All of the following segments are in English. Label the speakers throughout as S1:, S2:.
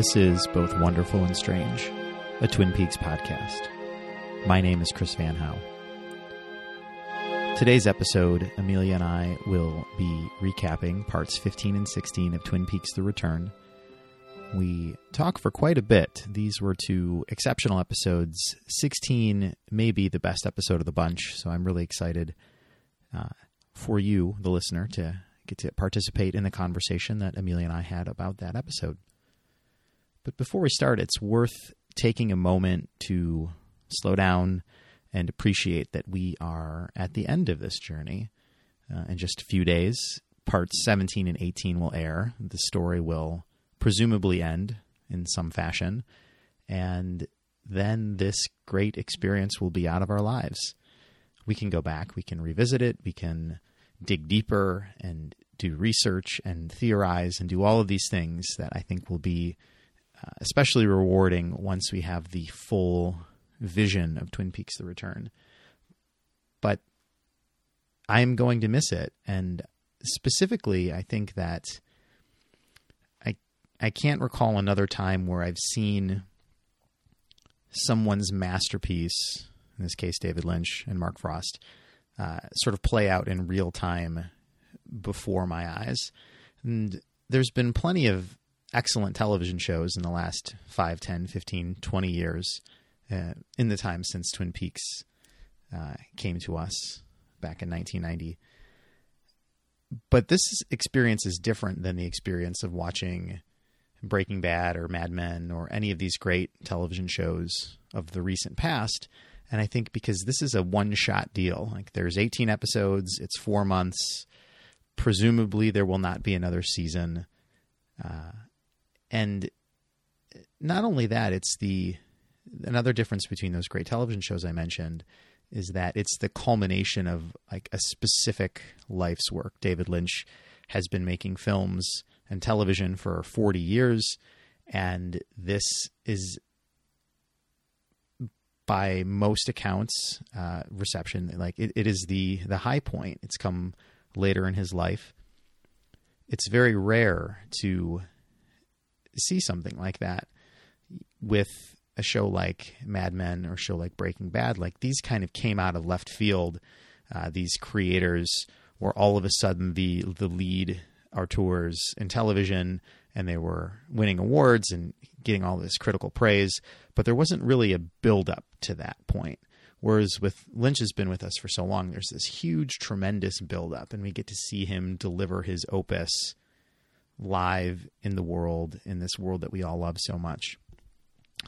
S1: This is both wonderful and strange, a Twin Peaks podcast. My name is Chris Van Howe. Today's episode, Amelia and I will be recapping parts 15 and 16 of Twin Peaks The Return. We talk for quite a bit. These were two exceptional episodes. 16 may be the best episode of the bunch, so I'm really excited uh, for you, the listener, to get to participate in the conversation that Amelia and I had about that episode. But before we start, it's worth taking a moment to slow down and appreciate that we are at the end of this journey. Uh, in just a few days, parts 17 and 18 will air. The story will presumably end in some fashion. And then this great experience will be out of our lives. We can go back, we can revisit it, we can dig deeper and do research and theorize and do all of these things that I think will be uh, especially rewarding once we have the full vision of Twin Peaks The Return. But I'm going to miss it. And specifically, I think that I, I can't recall another time where I've seen someone's masterpiece, in this case, David Lynch and Mark Frost, uh, sort of play out in real time before my eyes. And there's been plenty of excellent television shows in the last 5, 10, 15, 20 years uh, in the time since Twin Peaks uh, came to us back in 1990. But this experience is different than the experience of watching Breaking Bad or Mad Men or any of these great television shows of the recent past. And I think because this is a one shot deal, like there's 18 episodes, it's four months. Presumably, there will not be another season. Uh, and not only that, it's the another difference between those great television shows I mentioned is that it's the culmination of like a specific life's work. David Lynch has been making films and television for 40 years and this is by most accounts uh, reception like it, it is the the high point it's come later in his life it's very rare to see something like that with a show like Mad Men or a show like Breaking Bad. Like these kind of came out of left field. Uh, these creators were all of a sudden the the lead auteurs in television, and they were winning awards and getting all this critical praise. But there wasn't really a build up to that point. Whereas with Lynch has been with us for so long, there's this huge, tremendous build up, and we get to see him deliver his opus live in the world, in this world that we all love so much.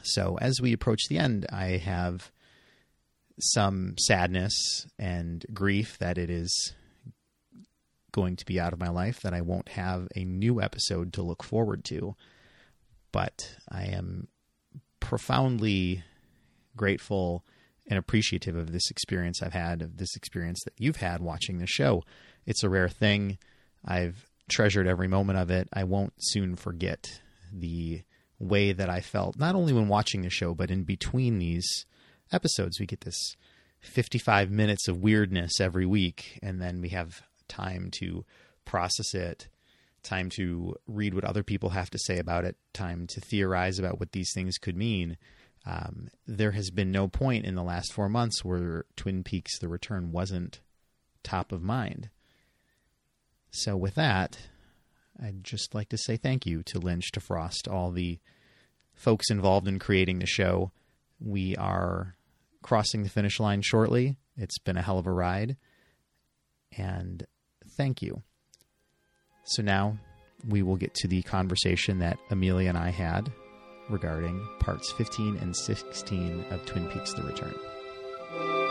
S1: So, as we approach the end, I have some sadness and grief that it is going to be out of my life, that I won't have a new episode to look forward to. But I am profoundly grateful and appreciative of this experience I've had, of this experience that you've had watching the show. It's a rare thing. I've treasured every moment of it. I won't soon forget the way that I felt, not only when watching the show, but in between these episodes. We get this 55 minutes of weirdness every week, and then we have time to process it, time to read what other people have to say about it, time to theorize about what these things could mean. Um, there has been no point in the last four months where Twin Peaks The Return wasn't top of mind. So, with that, I'd just like to say thank you to Lynch, to Frost, all the folks involved in creating the show. We are crossing the finish line shortly. It's been a hell of a ride. And thank you. So now we will get to the conversation that Amelia and I had regarding parts 15 and 16 of Twin Peaks The Return.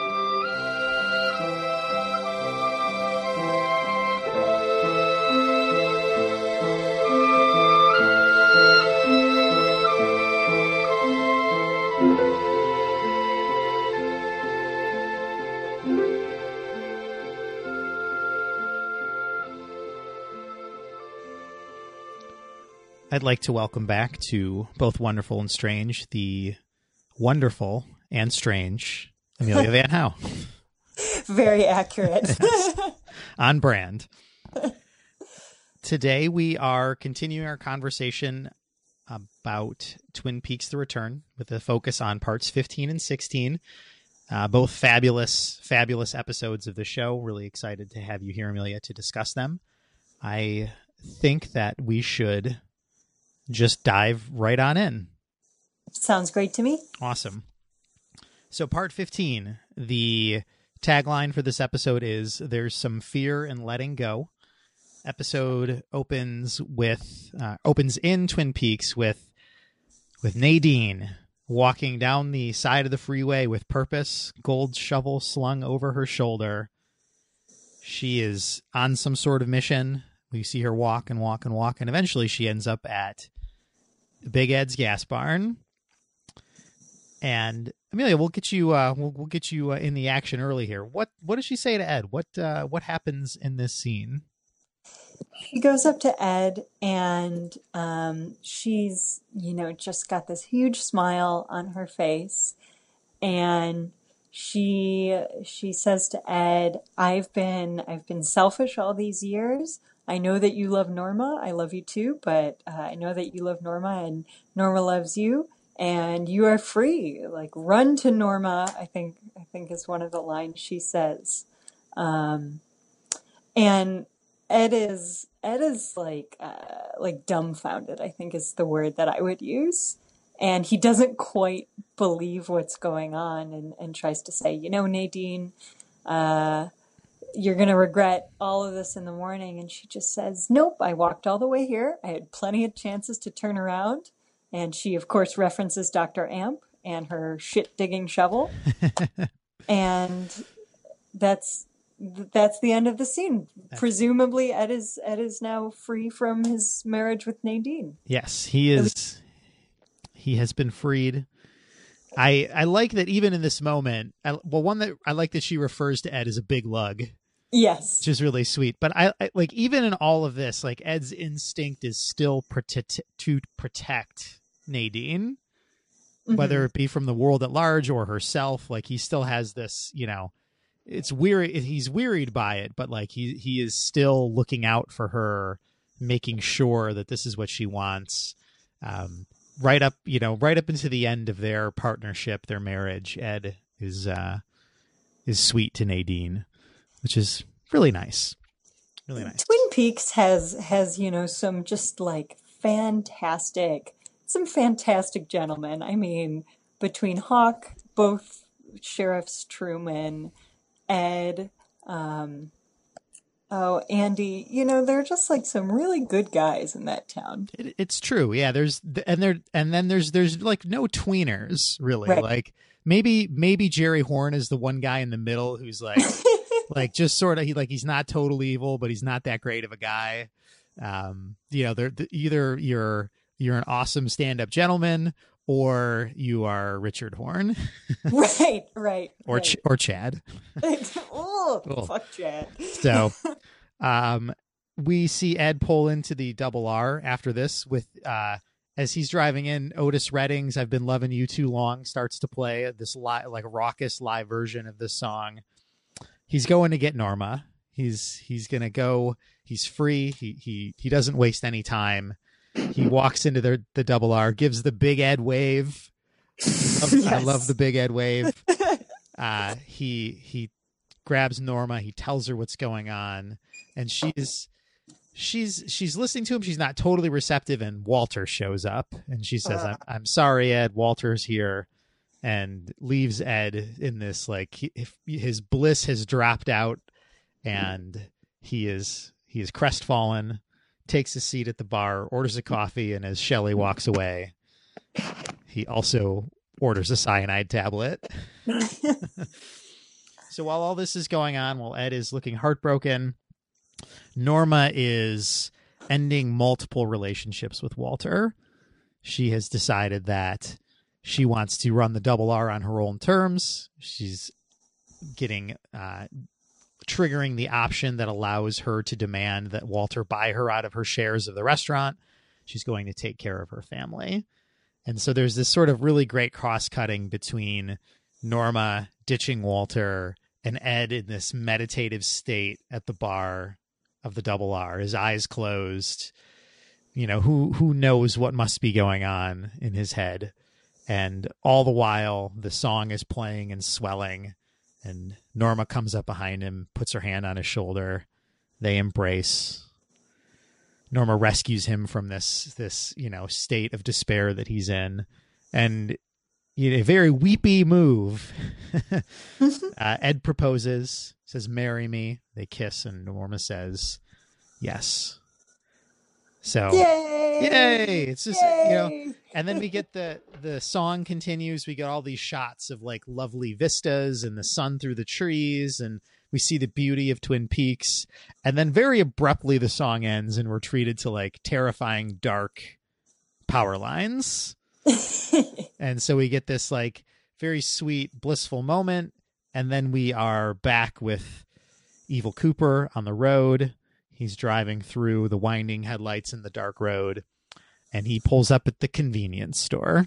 S1: I'd like to welcome back to both Wonderful and Strange the wonderful and strange Amelia Van Howe.
S2: Very accurate.
S1: On brand. Today we are continuing our conversation about Twin Peaks The Return with a focus on parts 15 and 16. Uh, both fabulous, fabulous episodes of the show. Really excited to have you here, Amelia, to discuss them. I think that we should just dive right on in.
S2: Sounds great to me.
S1: Awesome. So, part 15, the tagline for this episode is There's some fear in letting go. Episode opens with, uh, opens in Twin Peaks with, with Nadine walking down the side of the freeway with purpose, gold shovel slung over her shoulder. She is on some sort of mission. We see her walk and walk and walk, and eventually she ends up at Big Ed's gas barn. And Amelia, we'll get you uh, we'll, we'll get you uh, in the action early here. What what does she say to Ed? What uh, what happens in this scene?
S2: She goes up to Ed and um, she's, you know, just got this huge smile on her face. And she she says to Ed, "I've been I've been selfish all these years. I know that you love Norma. I love you too, but uh, I know that you love Norma, and Norma loves you, and you are free. Like run to Norma. I think I think is one of the lines she says, um, and Ed is Ed is like uh, like dumbfounded. I think is the word that I would use, and he doesn't quite believe what's going on, and and tries to say, you know, Nadine. Uh, you're going to regret all of this in the morning. And she just says, Nope, I walked all the way here. I had plenty of chances to turn around. And she, of course, references Dr. Amp and her shit digging shovel. and that's that's the end of the scene. Presumably, Ed is Ed is now free from his marriage with Nadine.
S1: Yes, he is. He has been freed. I I like that even in this moment. I, well, one that I like that she refers to Ed as a big lug.
S2: Yes,
S1: which is really sweet. But I, I like even in all of this, like Ed's instinct is still protect to protect Nadine, mm-hmm. whether it be from the world at large or herself. Like he still has this, you know, it's weary. He's wearied by it, but like he he is still looking out for her, making sure that this is what she wants. Um, right up, you know, right up into the end of their partnership, their marriage. Ed is uh, is sweet to Nadine which is really nice. Really nice.
S2: Twin Peaks has has you know some just like fantastic, some fantastic gentlemen. I mean, between Hawk, both sheriffs Truman, Ed, um, oh Andy, you know they're just like some really good guys in that town.
S1: It, it's true, yeah. There's and there and then there's there's like no tweeners really. Right. Like maybe maybe Jerry Horn is the one guy in the middle who's like. like just sort of he like he's not totally evil, but he's not that great of a guy. Um, you know, they're, either you're you're an awesome stand-up gentleman or you are Richard Horn.
S2: right, right.
S1: Or
S2: right.
S1: Ch- or Chad.
S2: oh, cool. fuck Chad.
S1: so, um, we see Ed pull into the double R after this with uh as he's driving in Otis Redding's I've been loving you too long starts to play this live like raucous live version of this song he's going to get Norma. He's he's gonna go. He's free. He he he doesn't waste any time. He walks into the the double R, gives the big Ed wave. yes. I love the big Ed wave. Uh, he he grabs Norma. He tells her what's going on, and she's she's she's listening to him. She's not totally receptive, and Walter shows up, and she says. "I'm I'm sorry, Ed. Walter's here." And leaves Ed in this like he, his bliss has dropped out and he is he is crestfallen takes a seat at the bar orders a coffee and as Shelly walks away he also orders a cyanide tablet. So while all this is going on while Ed is looking heartbroken Norma is ending multiple relationships with Walter. She has decided that she wants to run the double R on her own terms. She's getting uh, triggering the option that allows her to demand that Walter buy her out of her shares of the restaurant. She's going to take care of her family. And so there's this sort of really great cross cutting between Norma ditching Walter and Ed in this meditative state at the bar of the double R, his eyes closed, you know who who knows what must be going on in his head and all the while the song is playing and swelling and norma comes up behind him puts her hand on his shoulder. They embrace. Norma rescues him from this this you know state of despair that he's in. And a very weepy move. Uh, ed proposes says marry me. They kiss and norma says yes so
S2: Yay!
S1: Yay! It's just you know, and then we get the the song continues. We get all these shots of like lovely vistas and the sun through the trees, and we see the beauty of Twin Peaks. And then very abruptly, the song ends, and we're treated to like terrifying dark power lines. and so we get this like very sweet, blissful moment, and then we are back with Evil Cooper on the road. He's driving through the winding headlights in the dark road, and he pulls up at the convenience store.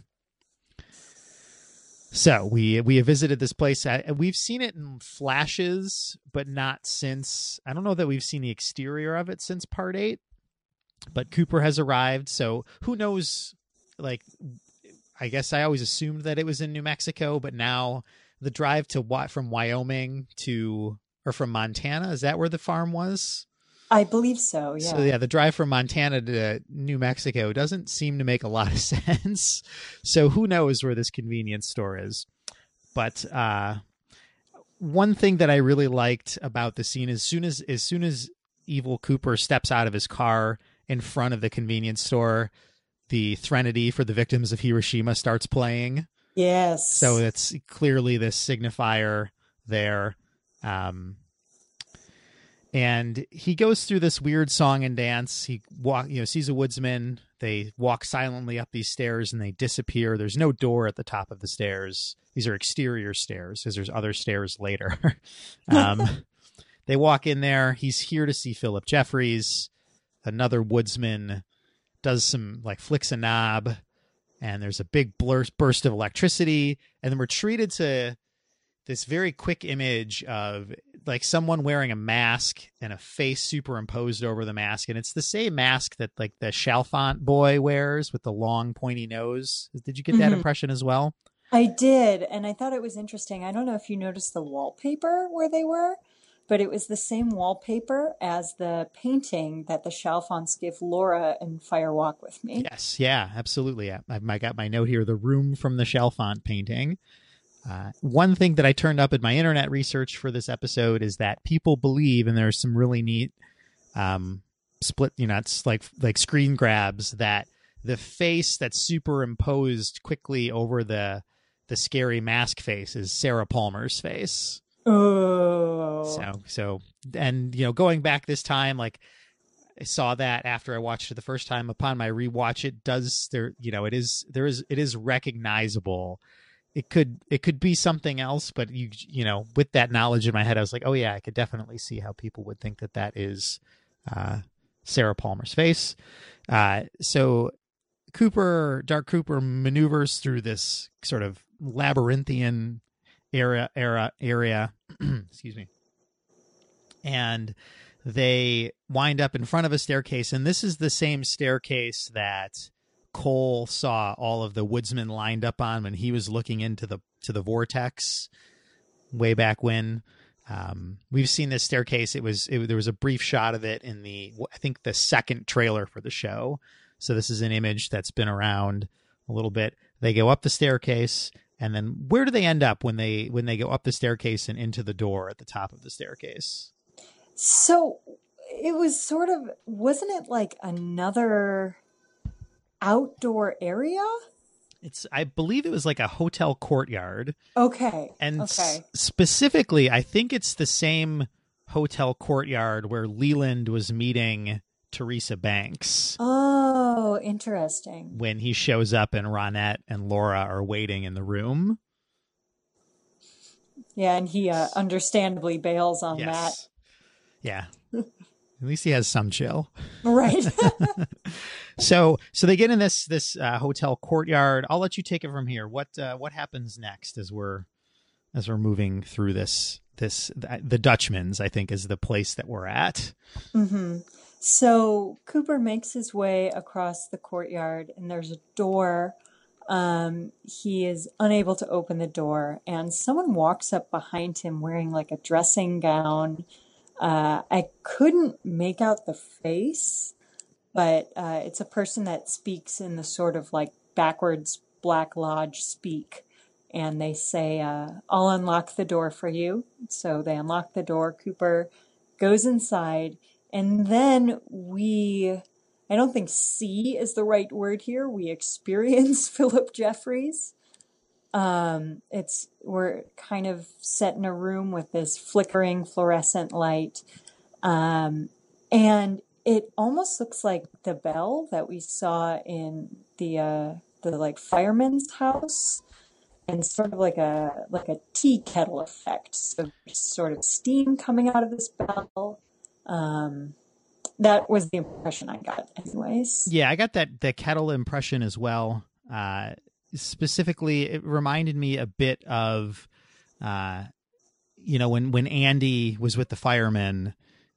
S1: So we we have visited this place. We've seen it in flashes, but not since. I don't know that we've seen the exterior of it since part eight. But Cooper has arrived, so who knows? Like, I guess I always assumed that it was in New Mexico, but now the drive to Wy- from Wyoming to or from Montana is that where the farm was?
S2: I believe so. Yeah.
S1: So yeah, the drive from Montana to New Mexico doesn't seem to make a lot of sense. So who knows where this convenience store is? But uh, one thing that I really liked about the scene is soon as as soon as Evil Cooper steps out of his car in front of the convenience store, the Threnody for the victims of Hiroshima starts playing.
S2: yes.
S1: So it's clearly this signifier there. Um, and he goes through this weird song and dance. He walk, you know, sees a woodsman. They walk silently up these stairs and they disappear. There's no door at the top of the stairs. These are exterior stairs because there's other stairs later. um, they walk in there. He's here to see Philip Jeffries. Another woodsman does some like flicks a knob, and there's a big blur- burst of electricity. And then we're treated to this very quick image of like someone wearing a mask and a face superimposed over the mask and it's the same mask that like the Chalfont boy wears with the long pointy nose did you get that
S2: Mhm.
S1: impression as well
S2: I did, and I thought it was interesting. I don't know if you noticed the wallpaper where they were, but it was the same wallpaper as the painting that the Chalfonts gave Laura in Fire Walk with Me.
S1: yes yeah absolutely I, I got my note here the room from the Chalfont painting uh, one thing that I turned up in my internet research for this episode is that people believe, and there's some really neat um, split, you know, it's like like screen grabs that the face that's superimposed quickly over the the scary mask face is Sarah Palmer's face.
S2: Oh,
S1: So so and you know going back this time like I saw that after I watched it the first time upon my rewatch it does there you know it is there is it is recognizable it could it could be something else but you you know with that knowledge in my head I was like oh yeah I could definitely see how people would think that that is uh Sarah Palmer's face. Uh so Cooper Dark Cooper maneuvers through this sort of labyrinthian area era area excuse me and they wind up in front of a staircase and this is the same staircase that Cole saw all of the woodsmen lined up on when he was looking into the to the vortex way back when. Um, we've seen this staircase. It was it, there was a brief shot of it in the I think the second trailer for the show. So this is an image that's been around a little bit. They go up the staircase and then where do they end up when they when they go up the staircase and into the door at the top of the staircase?
S2: So it was sort of wasn't it like another outdoor area?
S1: it's i believe it was like a hotel courtyard.
S2: Okay,
S1: and s- specifically i think it's the same hotel courtyard where leland was meeting teresa banks.
S2: Oh, interesting.
S1: when he shows up and ronette and laura are waiting in the room.
S2: Yeah, and he uh, understandably bails on
S1: yes. yeah at least he has some chill.
S2: Right.
S1: so so they get in this this uh, hotel courtyard i'll let you take it from here what uh, what happens next as we're as we're moving through this this the, dutchman's i think is the place that we're at
S2: hmm So Cooper makes his way across the courtyard, and there's a door. Um, he is unable to open the door, and someone walks up behind him wearing like a dressing gown. Uh, I couldn't make out the face, but uh, it's a person that speaks in the sort of like backwards Black Lodge speak. And they say, uh, I'll unlock the door for you. So they unlock the door. Cooper goes inside. And then we, I don't think see is the right word here. We experience Philip Jeffries. Um, it's, we're kind of set in a room with this flickering fluorescent light. Um, and it almost looks like the bell that we saw in the, uh, the like fireman's house and sort of like a like a tea kettle effect. So sort of steam coming out of this bell. Um, that was the impression I got, anyways.
S1: Yeah, I got that the kettle impression as well. Uh, specifically, it reminded me a bit of, uh, you know, when when Andy was with the firemen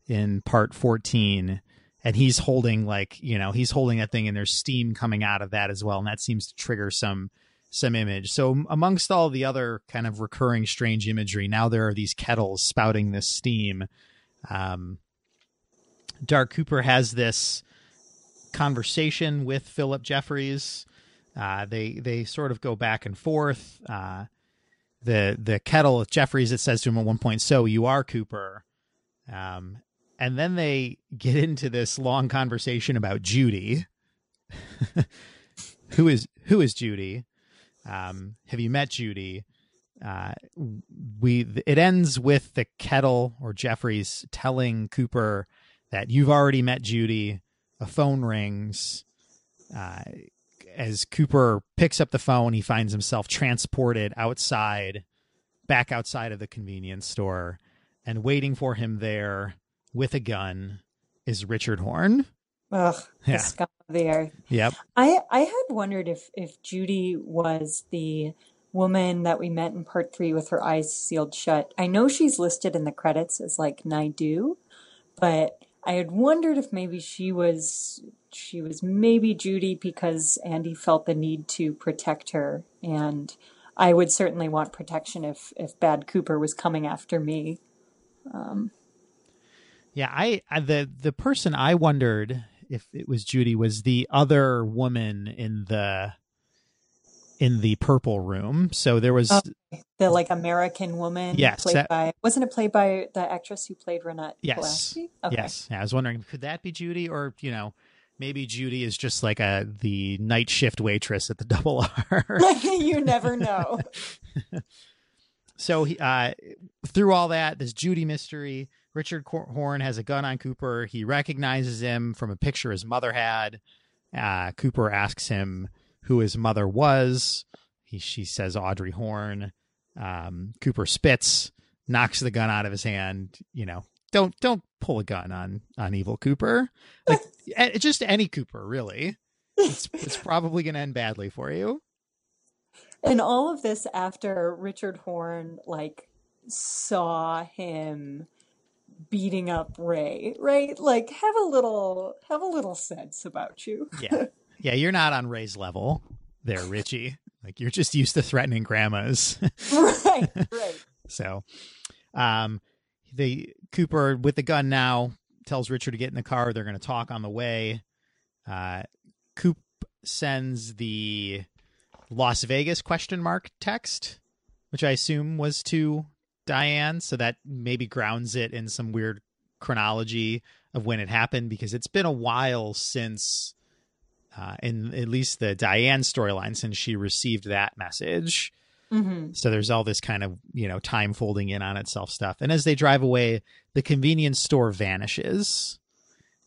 S1: in part fourteen, and he's holding like you know he's holding that thing, and there's steam coming out of that as well, and that seems to trigger some some image. So amongst all the other kind of recurring strange imagery, now there are these kettles spouting this steam. Um, Dark Cooper has this conversation with Philip Jeffries. Uh, they they sort of go back and forth. Uh, the the kettle with Jeffries it says to him at one point, "So you are Cooper," um, and then they get into this long conversation about Judy. who is who is Judy? Um, have you met Judy? Uh, we it ends with the kettle or Jeffries telling Cooper that you've already met Judy. A phone rings. Uh, as Cooper picks up the phone, he finds himself transported outside, back outside of the convenience store, and waiting for him there with a gun is Richard Horn.
S2: Ugh, the
S1: Yeah.
S2: scum of the earth.
S1: Yep.
S2: I I had wondered if if Judy was the woman that we met in part three with her eyes sealed shut. I know she's listed in the credits as like Naidu, but I had wondered if maybe she was she was maybe Judy because Andy felt the need to protect her, and I would certainly want protection if if Bad Cooper was coming after me.
S1: Um, yeah, I, I the the person I wondered if it was Judy was the other woman in the in the purple room. So there was
S2: Oh. The like American woman,
S1: Yes,
S2: played
S1: that-
S2: by wasn't it played by the actress who played Ronette
S1: Yes.
S2: Okay.
S1: yes. Yeah, I was wondering could that be Judy or you know maybe Judy is just like a the night shift waitress at the Double R.
S2: you never know.
S1: so he, uh, through all that, this Judy mystery, Richard Horn has a gun on Cooper. He recognizes him from a picture his mother had. Uh, Cooper asks him who his mother was. He, she says Audrey Horn. Um, Cooper spits, knocks the gun out of his hand. You know, don't don't pull a gun on on evil Cooper. Like just any Cooper, really. It's it's probably going to end badly for you.
S2: And all of this after Richard Horn like saw him beating up Ray, right? Like have a little have a little sense about you.
S1: Yeah. Yeah, you're not on Ray's level there, Richie. Like you're just used to threatening grandmas.
S2: right, right.
S1: so um the Cooper with the gun now tells Richard to get in the car. They're gonna talk on the way. Uh Coop sends the Las Vegas question mark text, which I assume was to Diane, so that maybe grounds it in some weird chronology of when it happened because it's been a while since uh, in at least the Diane storyline since she received that message.
S2: hmm
S1: So there's all this kind of, you know, time folding in on itself stuff. And as they drive away, the convenience store vanishes.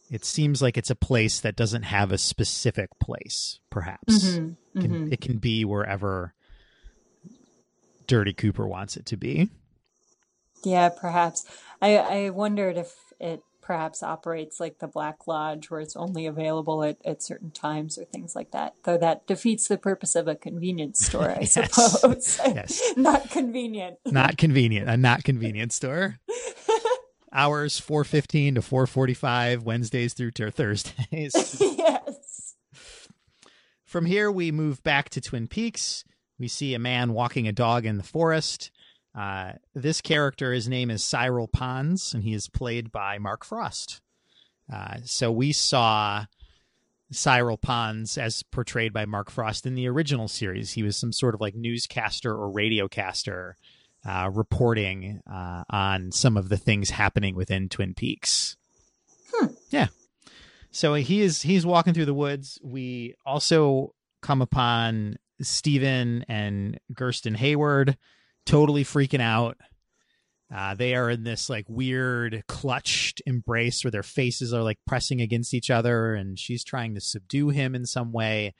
S1: It seems like it's a place that doesn't have a specific place, perhaps.
S2: hmm
S1: It can, it can be wherever Dirty Cooper wants it to be.
S2: Yeah, perhaps. I I wondered if it perhaps operates like the Black Lodge where it's only available at, at certain times or things like that. Though that defeats the purpose of a convenience store, I suppose.
S1: Yes.
S2: Not convenient.
S1: Not convenient, a not convenient store. Hours four fifteen to four forty five, Wednesdays through to Thursdays.
S2: yes.
S1: From here, we move back to Twin Peaks. We see a man walking a dog in the forest. Uh, this character, his name is Cyril Pons, and he is played by Mark Frost. Uh, so we saw Cyril Pons as portrayed by Mark Frost in the original series. He was some sort of like newscaster or radiocaster uh, reporting uh, on some of the things happening within Twin Peaks.
S2: Hmm.
S1: Yeah. So he is he's walking through the woods. We also come upon Steven and Gersten Hayward totally freaking out. Uh, they are in this like weird clutched embrace where their faces are like pressing against each other, and she's trying to subdue him in some way.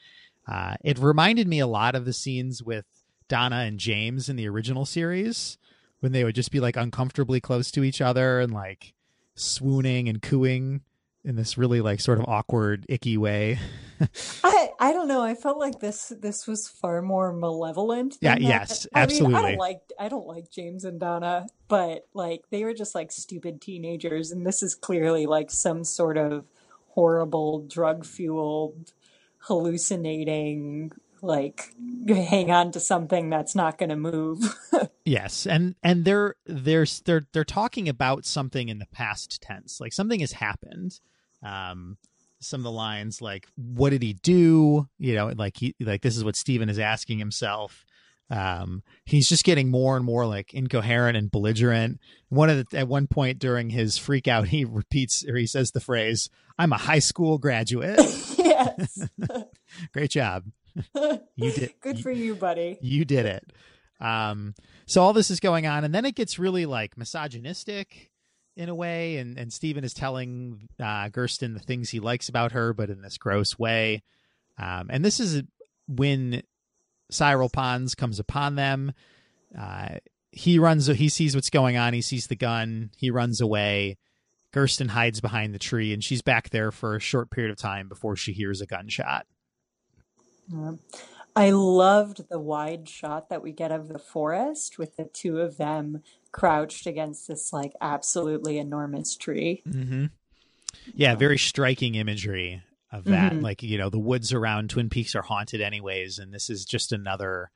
S1: Uh, it reminded me a lot of the scenes with Donna and James in the original series when they would just be like uncomfortably close to each other and like swooning and cooing in this really like sort of awkward, icky way.
S2: I I don't know. I felt like this this was far more malevolent.
S1: Yeah,
S2: that.
S1: yes,
S2: I mean, I don't like I don't like James and Donna, but like they were just like stupid teenagers, and this is clearly like some sort of horrible drug fueled, hallucinating. Like hang on to something that's not going to move.
S1: Yes, and and they're they're they're they're talking about something in the past tense, like something has happened. Um, some of the lines like, "What did he do?" You know, like he like this is what Steven is asking himself. Um, he's just getting more and more like incoherent and belligerent. One of the, at one point during his freak out, he repeats or he says the phrase, "I'm a high school graduate."
S2: yes,
S1: Great job, you did.
S2: good for you, buddy.
S1: you did it. Um, so all this is going on, and then it gets really like misogynistic in a way, and and Steven is telling uh, Gersten the things he likes about her, but in this gross way. Um, and this is when Cyril Pons comes upon them. Uh, he runs. He sees what's going on. He sees the gun. He runs away. Gersten hides behind the tree, and she's back there for a short period of time before she hears a gunshot.
S2: Um, I loved the wide shot that we get of the forest with the two of them crouched against this like absolutely enormous tree.
S1: Mm-hmm. Yeah, very striking imagery of that.
S2: Mhm.
S1: Like, you know, the woods around Twin Peaks are haunted anyways, and this is just another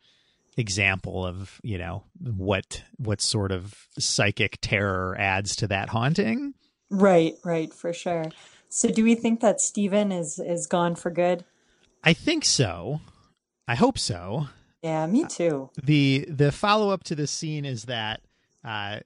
S1: example of, you know, what what sort of psychic terror adds to that haunting.
S2: Right, right, for sure. So do we think that Steven is is gone for good?
S1: I think so. I hope so.
S2: Yeah, me too.
S1: the the follow up to this scene is that uh,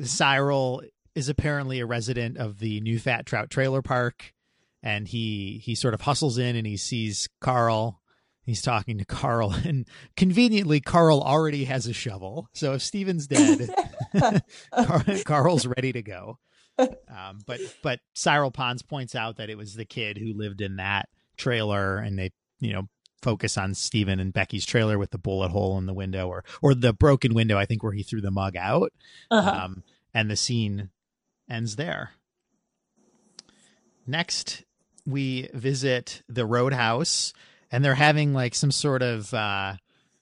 S1: Cyril is apparently a resident of the New Fat Trout Trailer Park, and he he sort of hustles in and he sees Carl. He's talking to Carl, and conveniently, Carl already has a shovel. So if Steven's dead, Carl's ready to go. Um, but but Cyril Pons points out that it was the kid who lived in that trailer, and they you know focus on Steven and Becky's trailer with the bullet hole in the window, or or the broken window, I think, where he threw the mug out.
S2: Uh-huh.
S1: Um, and the scene ends there. Next, we visit the Roadhouse, and they're having like some sort of uh,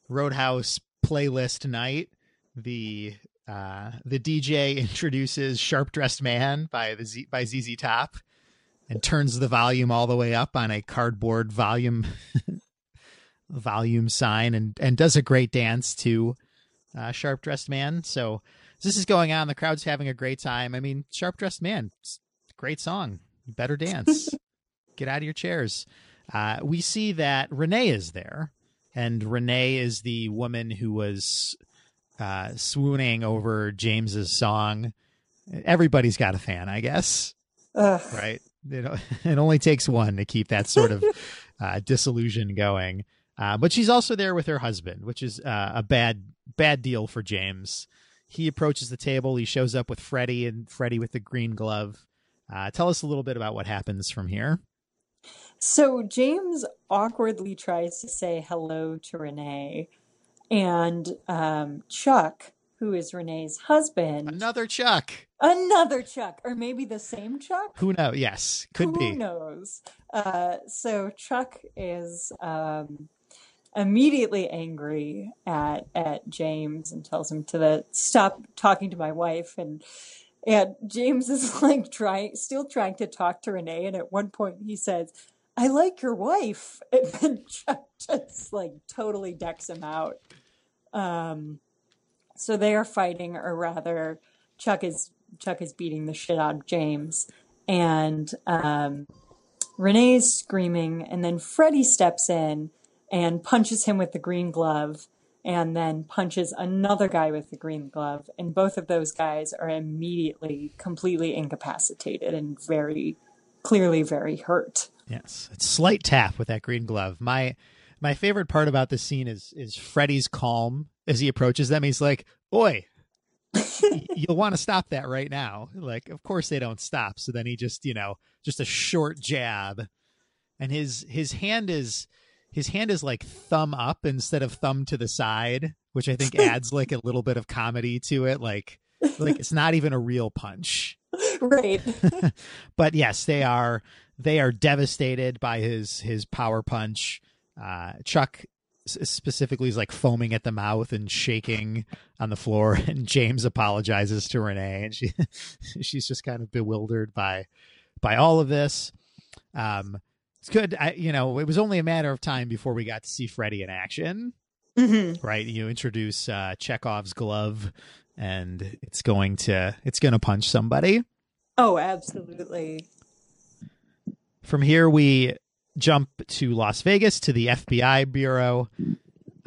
S1: Roadhouse playlist night. The uh, the DJ introduces "Sharp Dressed Man" by the Z- by ZZ Top, and turns the volume all the way up on a cardboard volume volume sign, and and does a great dance to uh, "Sharp Dressed Man." So this is going on. The crowd's having a great time. I mean, "Sharp Dressed Man," great song. Better dance. Get out of your chairs. Uh, we see that Renee is there, and Renee is the woman who was uh, swooning over James's song. Everybody's got a fan, I guess,
S2: Ugh.
S1: right? It, it only takes one to keep that sort of uh, disillusion going. Uh, but she's also there with her husband, which is uh, a bad bad deal for James. He approaches the table. He shows up with Freddie and Freddie with the green glove. Uh, tell us a little bit about what happens from here.
S2: So James awkwardly tries to say hello to Renee, and um, Chuck, who is Renee's husband,
S1: Another Chuck.
S2: another Chuck, or maybe the same Chuck.
S1: Who knows? Yes, could
S2: Who
S1: be.
S2: Who knows? Uh, so Chuck is um, immediately angry at at James and tells him to the, stop talking to my wife and And James is like trying, still trying to talk to Renee. And at one point he says, I like your wife. And then Chuck just like totally decks him out. Um, so they are fighting, or rather, Chuck is Chuck is beating the shit out of James, and um, Renee's screaming, and then Freddie steps in and punches him with the green glove, and then punches another guy with the green glove, and both of those guys are immediately completely incapacitated and very clearly very hurt.
S1: Yes, it's slight tap with that green glove. My my favorite part about this scene is is Freddy's calm as he approaches them. He's like, "Oi, you'll want to stop that right now." Like, of course they don't stop. So then he just, you know, just a short jab, and his his hand is his hand is like thumb up instead of thumb to the side, which I think adds like a little bit of comedy to it. Like, like it's not even a real punch.
S2: Right.
S1: but yes, they are they are devastated by his his power punch. Uh, Chuck specifically is like foaming at the mouth and shaking on the floor, and James apologizes to Renee, and she she's just kind of bewildered by by all of this. Um, it's good. I, you know, it was only a matter of time before we got to see Freddy in action.
S2: Mm-hmm.
S1: Right, you introduce uh, Chekhov's glove, and it's going to it's going to punch somebody.
S2: Oh, absolutely.
S1: From here, we jump to Las Vegas to the FBI bureau.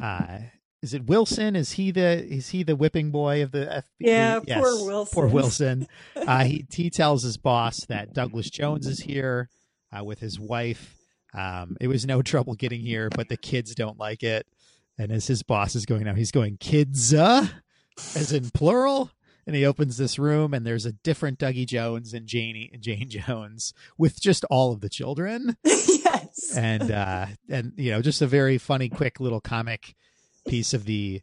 S1: Uh, is it Wilson? Is he the is he the whipping boy of the FBI?
S2: Yeah, yes, poor Wilson.
S1: Poor Wilson. uh, he he tells his boss that Douglas Jones is here uh, with his wife. Um, it was no trouble getting here, but the kids don't like it. And as his boss is going now, he's going kids, uh, as in plural and he opens this room and there's a different Dougie Jones and Janie and Jane Jones with just all of the children.
S2: yes.
S1: And uh and you know, just a very funny quick little comic piece of the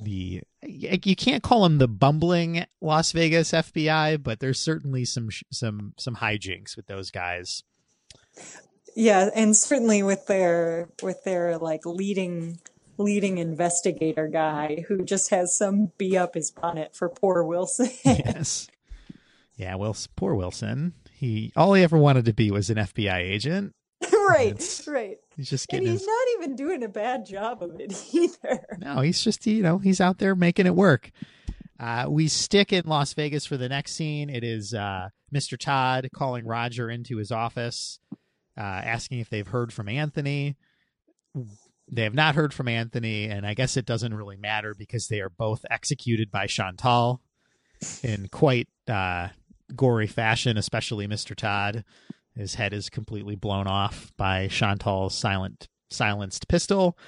S1: the you can't call them the bumbling Las Vegas FBI, but there's certainly some some some hijinks with those guys.
S2: Yeah, and certainly with their with their like leading leading investigator guy who just has some be up his bonnet for poor Wilson.
S1: yes. Yeah, well, poor Wilson. He all he ever wanted to be was an FBI agent.
S2: right, right.
S1: He's just getting.
S2: And he's
S1: his...
S2: not even doing a bad job of it either.
S1: No, he's just you know he's out there making it work. Uh, we stick in Las Vegas for the next scene. It is uh, Mr. Todd calling Roger into his office, uh, asking if they've heard from Anthony they have not heard from Anthony, and I guess it doesn't really matter because they are both executed by Chantal in quite uh, gory fashion, especially Mr. Todd. His head is completely blown off by Chantal's silent silenced pistol.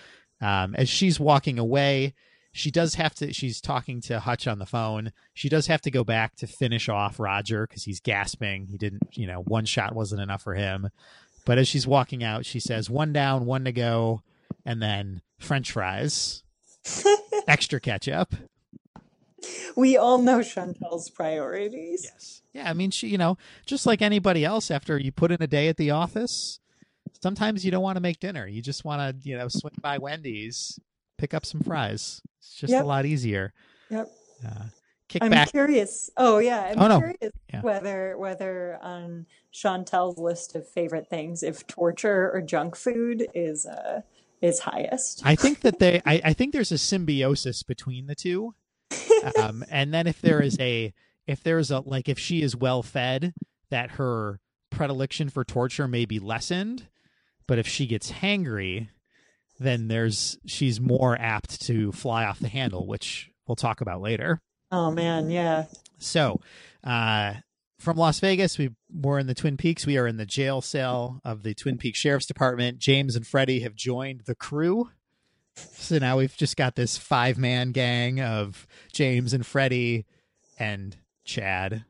S1: Um, as she's walking away, she does have to. She's talking to Hutch on the phone. She does have to go back to finish off Roger because he's gasping. He didn't, you know, one shot wasn't enough for him. But as she's walking out, she says, "One down, one to go." and then French fries, extra ketchup.
S2: We all know Chantal's priorities.
S1: Yes. Yeah, I mean, she, you know, just like anybody else, after you put in a day at the office, sometimes you don't want to make dinner. You just want to, you know, swing by Wendy's, pick up some fries. It's just yep. a lot easier.
S2: Yep.
S1: Uh, kick
S2: I'm
S1: back.
S2: curious. Oh yeah, I'm
S1: oh, no.
S2: curious yeah. whether whether on Chantal's list of favorite things, if torture or junk food is uh is highest.
S1: I think that they, I, I think there's a symbiosis between the two. Um, and then if there is a, if there's a, like, if she is well fed, that her predilection for torture may be lessened. But if she gets hangry, then there's, she's more apt to fly off the handle, which we'll talk about later.
S2: Oh man, yeah.
S1: So, uh, from Las Vegas, we were in the Twin Peaks. We are in the jail cell of the Twin Peaks Sheriff's Department. James and Freddie have joined the crew. So now we've just got this five man gang of James and Freddie and Chad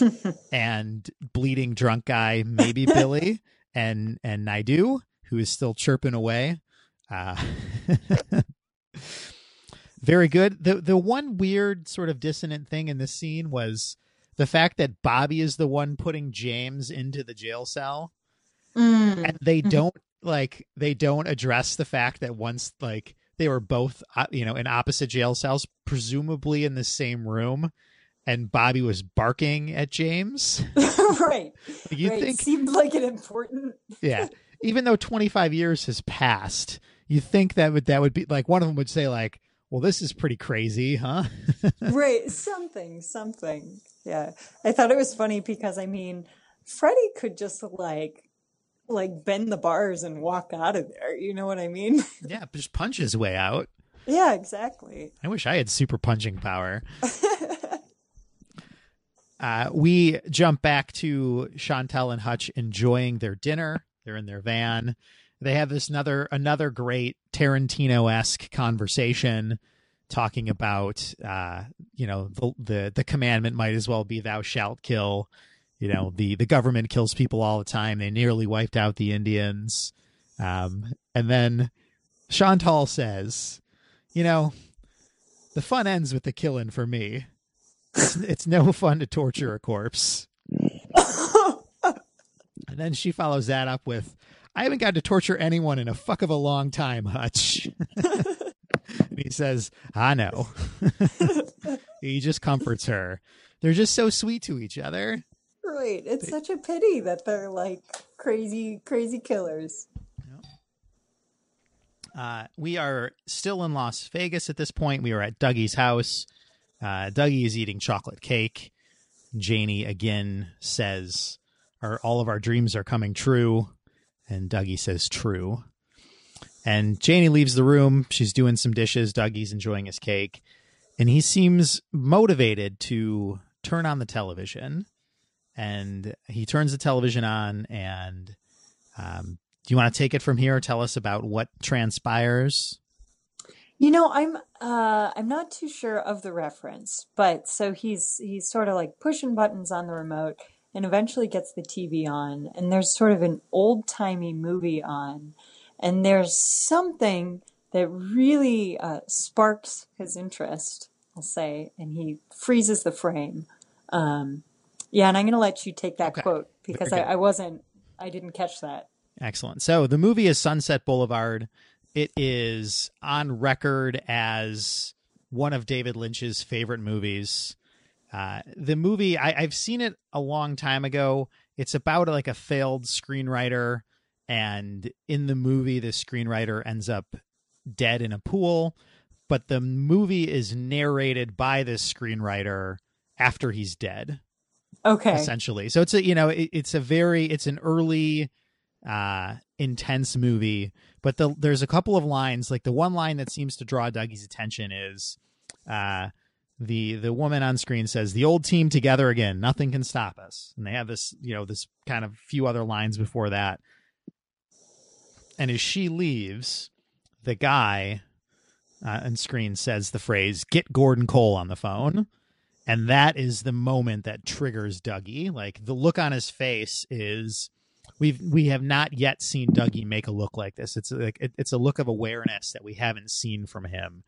S1: and bleeding drunk guy, maybe Billy and and Naidu, who is still chirping away. Uh, very good. The the one weird sort of dissonant thing in this scene was the fact that Bobby is the one putting James into the jail cell,
S2: mm.
S1: and they don't like they don't address the fact that once like they were both uh, you know in opposite jail cells, presumably in the same room, and Bobby was barking at James.
S2: right.
S1: You
S2: right.
S1: think
S2: seemed like an important
S1: yeah. Even though 25 years has passed, you think that would that would be like one of them would say like, "Well, this is pretty crazy, huh?"
S2: right, something, something. Yeah. I thought it was funny because I mean, Freddie could just like like bend the bars and walk out of there. You know what I mean?
S1: yeah, just punch his way out.
S2: Yeah, exactly.
S1: I wish I had super punching power. uh, we jump back to Chantal and Hutch enjoying their dinner. They're in their van. They have this another another great Tarantino esque conversation, talking about uh, you know the, the the commandment might as well be "Thou shalt kill." You know the the government kills people all the time. They nearly wiped out the Indians, um, and then Chantal says, "You know, the fun ends with the killing for me. It's, it's no fun to torture a corpse." And then she follows that up with, I haven't got to torture anyone in a fuck of a long time, Hutch. and he says, I know. he just comforts her. They're just so sweet to each other.
S2: Right. It's such a pity that they're like crazy, crazy killers.
S1: Uh, we are still in Las Vegas at this point. We are at Dougie's house. Uh, Dougie is eating chocolate cake. Janie again says, our, all of our dreams are coming true. And Dougie says, true. And Janie leaves the room. She's doing some dishes. Dougie's enjoying his cake. And he seems motivated to turn on the television. And he turns the television on. And um, do you want to take it from here? Or tell us about what transpires.
S2: You know, I'm uh, I'm not too sure of the reference, but so he's he's sort of like pushing buttons on the remote, and eventually gets the TV on, and there's sort of an old timey movie on, and there's something that really uh, sparks his interest, I'll say, and he freezes the frame. Um, yeah, and I'm going to let you take that
S1: Okay.
S2: quote because I, I wasn't, I didn't catch that.
S1: Excellent. So the movie is Sunset Boulevard. It is on record as one of David Lynch's favorite movies. Uh, the movie I, I've seen it a long time ago. It's about like a failed screenwriter, and in the movie, the screenwriter ends up dead in a pool. But the movie is narrated by this screenwriter after he's dead
S2: Okay.
S1: essentially. So it's a you know it, it's a very it's an early uh intense movie, but the, there's a couple of lines like the one line that seems to draw Dougie's attention is uh the the woman on screen says the old team together again nothing can stop us and they have this you know this kind of few other lines before that and as she leaves the guy uh, on screen says the phrase get gordon cole on the phone and that is the moment that triggers Dougie. Like the look on his face is we've we have not yet seen Dougie make a look like this. It's like it, it's a look of awareness that we haven't seen from him.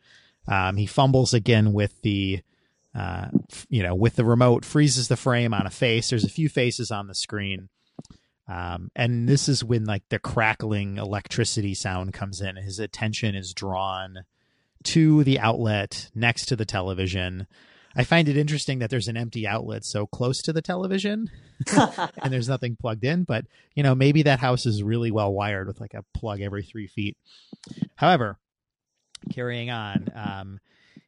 S1: Um, he fumbles again with the uh, f- you know with the remote, freezes the frame on a face. There's a few faces on the screen. Um, and this is when like the crackling electricity sound comes in. His attention is drawn to the outlet next to the television. I find it interesting that there's an empty outlet so close to the television and there's nothing plugged in, but you know, maybe that house is really well wired with like a plug every three feet. However, carrying on, um,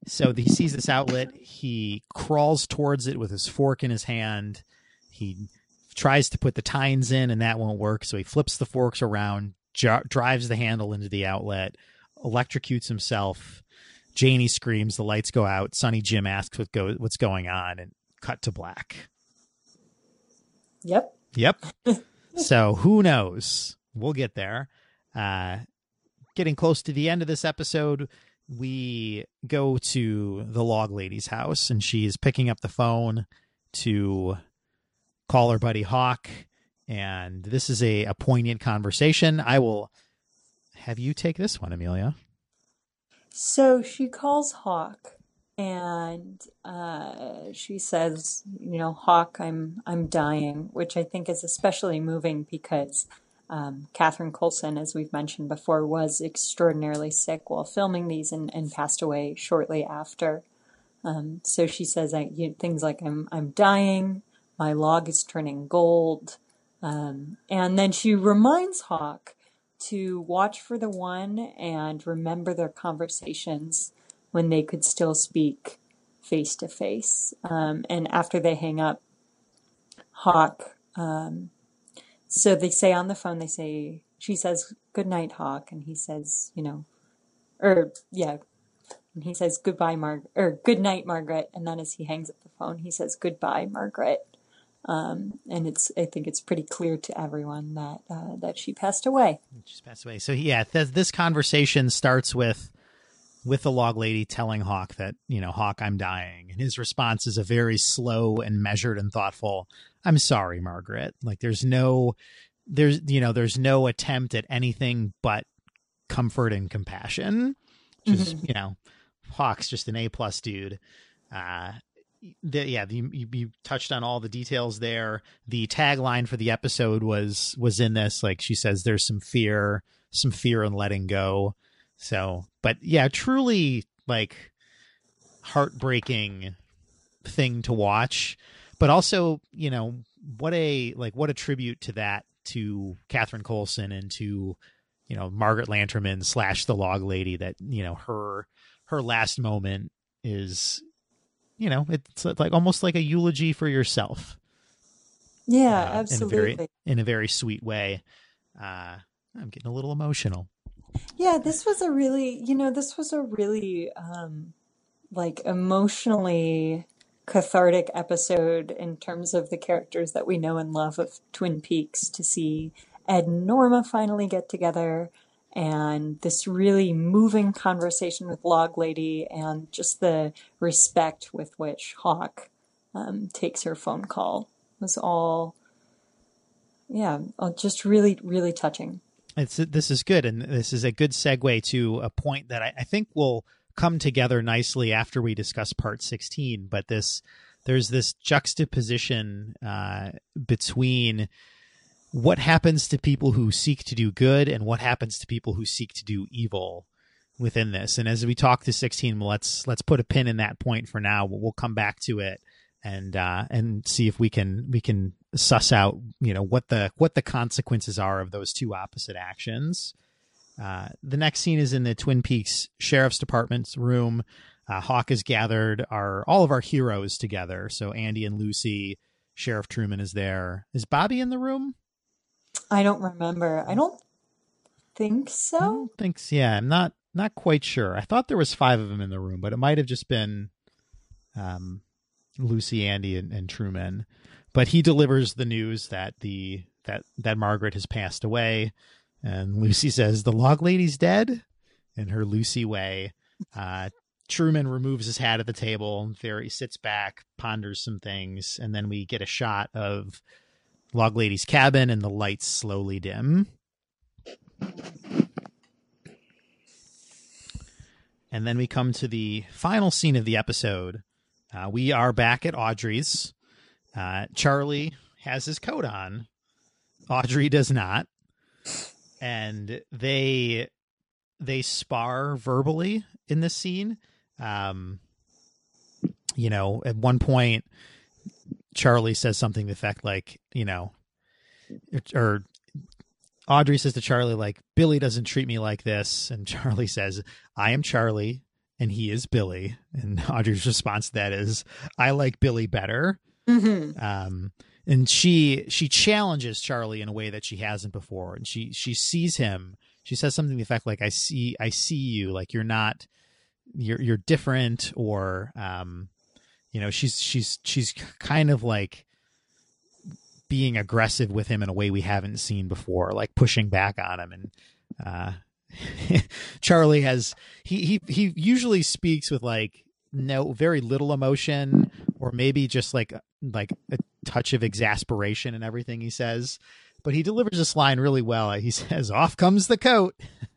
S1: so he sees this outlet, he crawls towards it with his fork in his hand. He tries to put the tines in and that won't work, so he flips the forks around, jar- drives the handle into the outlet, electrocutes himself. Janie screams, the lights go out. Sonny Jim asks what go, what's going on, and cut to black.
S2: Yep.
S1: Yep. so who knows? We'll get there. Uh, getting close to the end of this episode, we go to the log lady's house, and she's picking up the phone to call her buddy Hawk. And this is a, a poignant conversation. I will have you take this one, Amelia.
S2: So she calls Hawk and uh, she says, you know, Hawk, I'm I'm dying, which I think is especially moving because um, Catherine Coulson, as we've mentioned before, was extraordinarily sick while filming these and, and passed away shortly after. Um, so she says I, you, things like I'm I'm dying, my log is turning gold, um, and then she reminds Hawk to watch for the one and remember their conversations when they could still speak face to face. Um, and after they hang up, Hawk. Um, so they say on the phone, they say she says good night, Hawk, and he says, you know, or yeah, and he says goodbye, Margaret, or good night, Margaret. And then as he hangs up the phone, he says goodbye, Margaret. Um, and it's I think it's pretty clear to everyone that uh, that she passed away.
S1: She's passed away. So yeah, th- this conversation starts with with the log lady telling Hawk that you know Hawk, I'm dying, and his response is a very slow and measured and thoughtful. I'm sorry, Margaret. Like there's no there's you know there's no attempt at anything but comfort and compassion. Just mm-hmm. you know, Hawk's just an A plus dude. Uh, the, yeah, the, you, you, touched on all the details there. The tagline for the episode was was in this. Like she says, there's some fear, some fear in letting go. So, but yeah, truly like heartbreaking thing to watch. But also, you know, what a like what a tribute to that to Catherine Coulson and to you know Margaret Lanterman slash the Log Lady. That you know her her last moment is you know, it's like almost like a eulogy for yourself.
S2: Yeah, uh, absolutely.
S1: In a very, in a very sweet way. Uh, I'm getting a little emotional.
S2: Yeah, this was a really, you know, this was a really um, like emotionally cathartic episode in terms of the characters that we know and love of Twin Peaks to see Ed and Norma finally get together and this really moving conversation with Log Lady and just the respect with which Hawk um, takes her phone call was all, yeah, just really, really touching.
S1: It's this is good, and this is a good segue to a point that I, I think will come together nicely after we discuss part sixteen. But this there's this juxtaposition uh, between what happens to people who seek to do good and what happens to people who seek to do evil within this. And as we talk to 16, let's let's put a pin in that point for now. We'll, we'll come back to it and uh, and see if we can we can suss out you know what the what the consequences are of those two opposite actions. Uh, the next scene is in the Twin Peaks Sheriff's Department's room. Uh, Hawk has gathered our all of our heroes together. So Andy and Lucy, Sheriff Truman is there. Is Bobby in the room?
S2: I don't remember. I don't think so. I don't
S1: think so. Yeah, I'm not not quite sure. I thought there was five of them in the room, but it might have just been um, Lucy, Andy, and, and Truman. But he delivers the news that the that that Margaret has passed away, and Lucy says the log lady's dead. In her Lucy way, uh, Truman removes his hat at the table. Very sits back, ponders some things, and then we get a shot of Log Lady's cabin and the lights slowly dim. And then we come to the final scene of the episode. Uh, we are back at Audrey's. Uh, Charlie has his coat on. Audrey does not. And they they spar verbally in this scene. Um, you know, at one point, Charlie says something to the effect like, you know, or Audrey says to Charlie, like, Billy doesn't treat me like this. And Charlie says, I am Charlie and he is Billy. And Audrey's response to that is, I like Billy better. Mm-hmm. Um, and she she challenges Charlie in a way that she hasn't before. And she she sees him. She says something to the effect like, I see I see you, like you're not you're you're different or um you know she's she's she's kind of like being aggressive with him in a way we haven't seen before like pushing back on him and uh charlie has he he he usually speaks with like no very little emotion or maybe just like like a touch of exasperation in everything he says but he delivers this line really well he says off comes the coat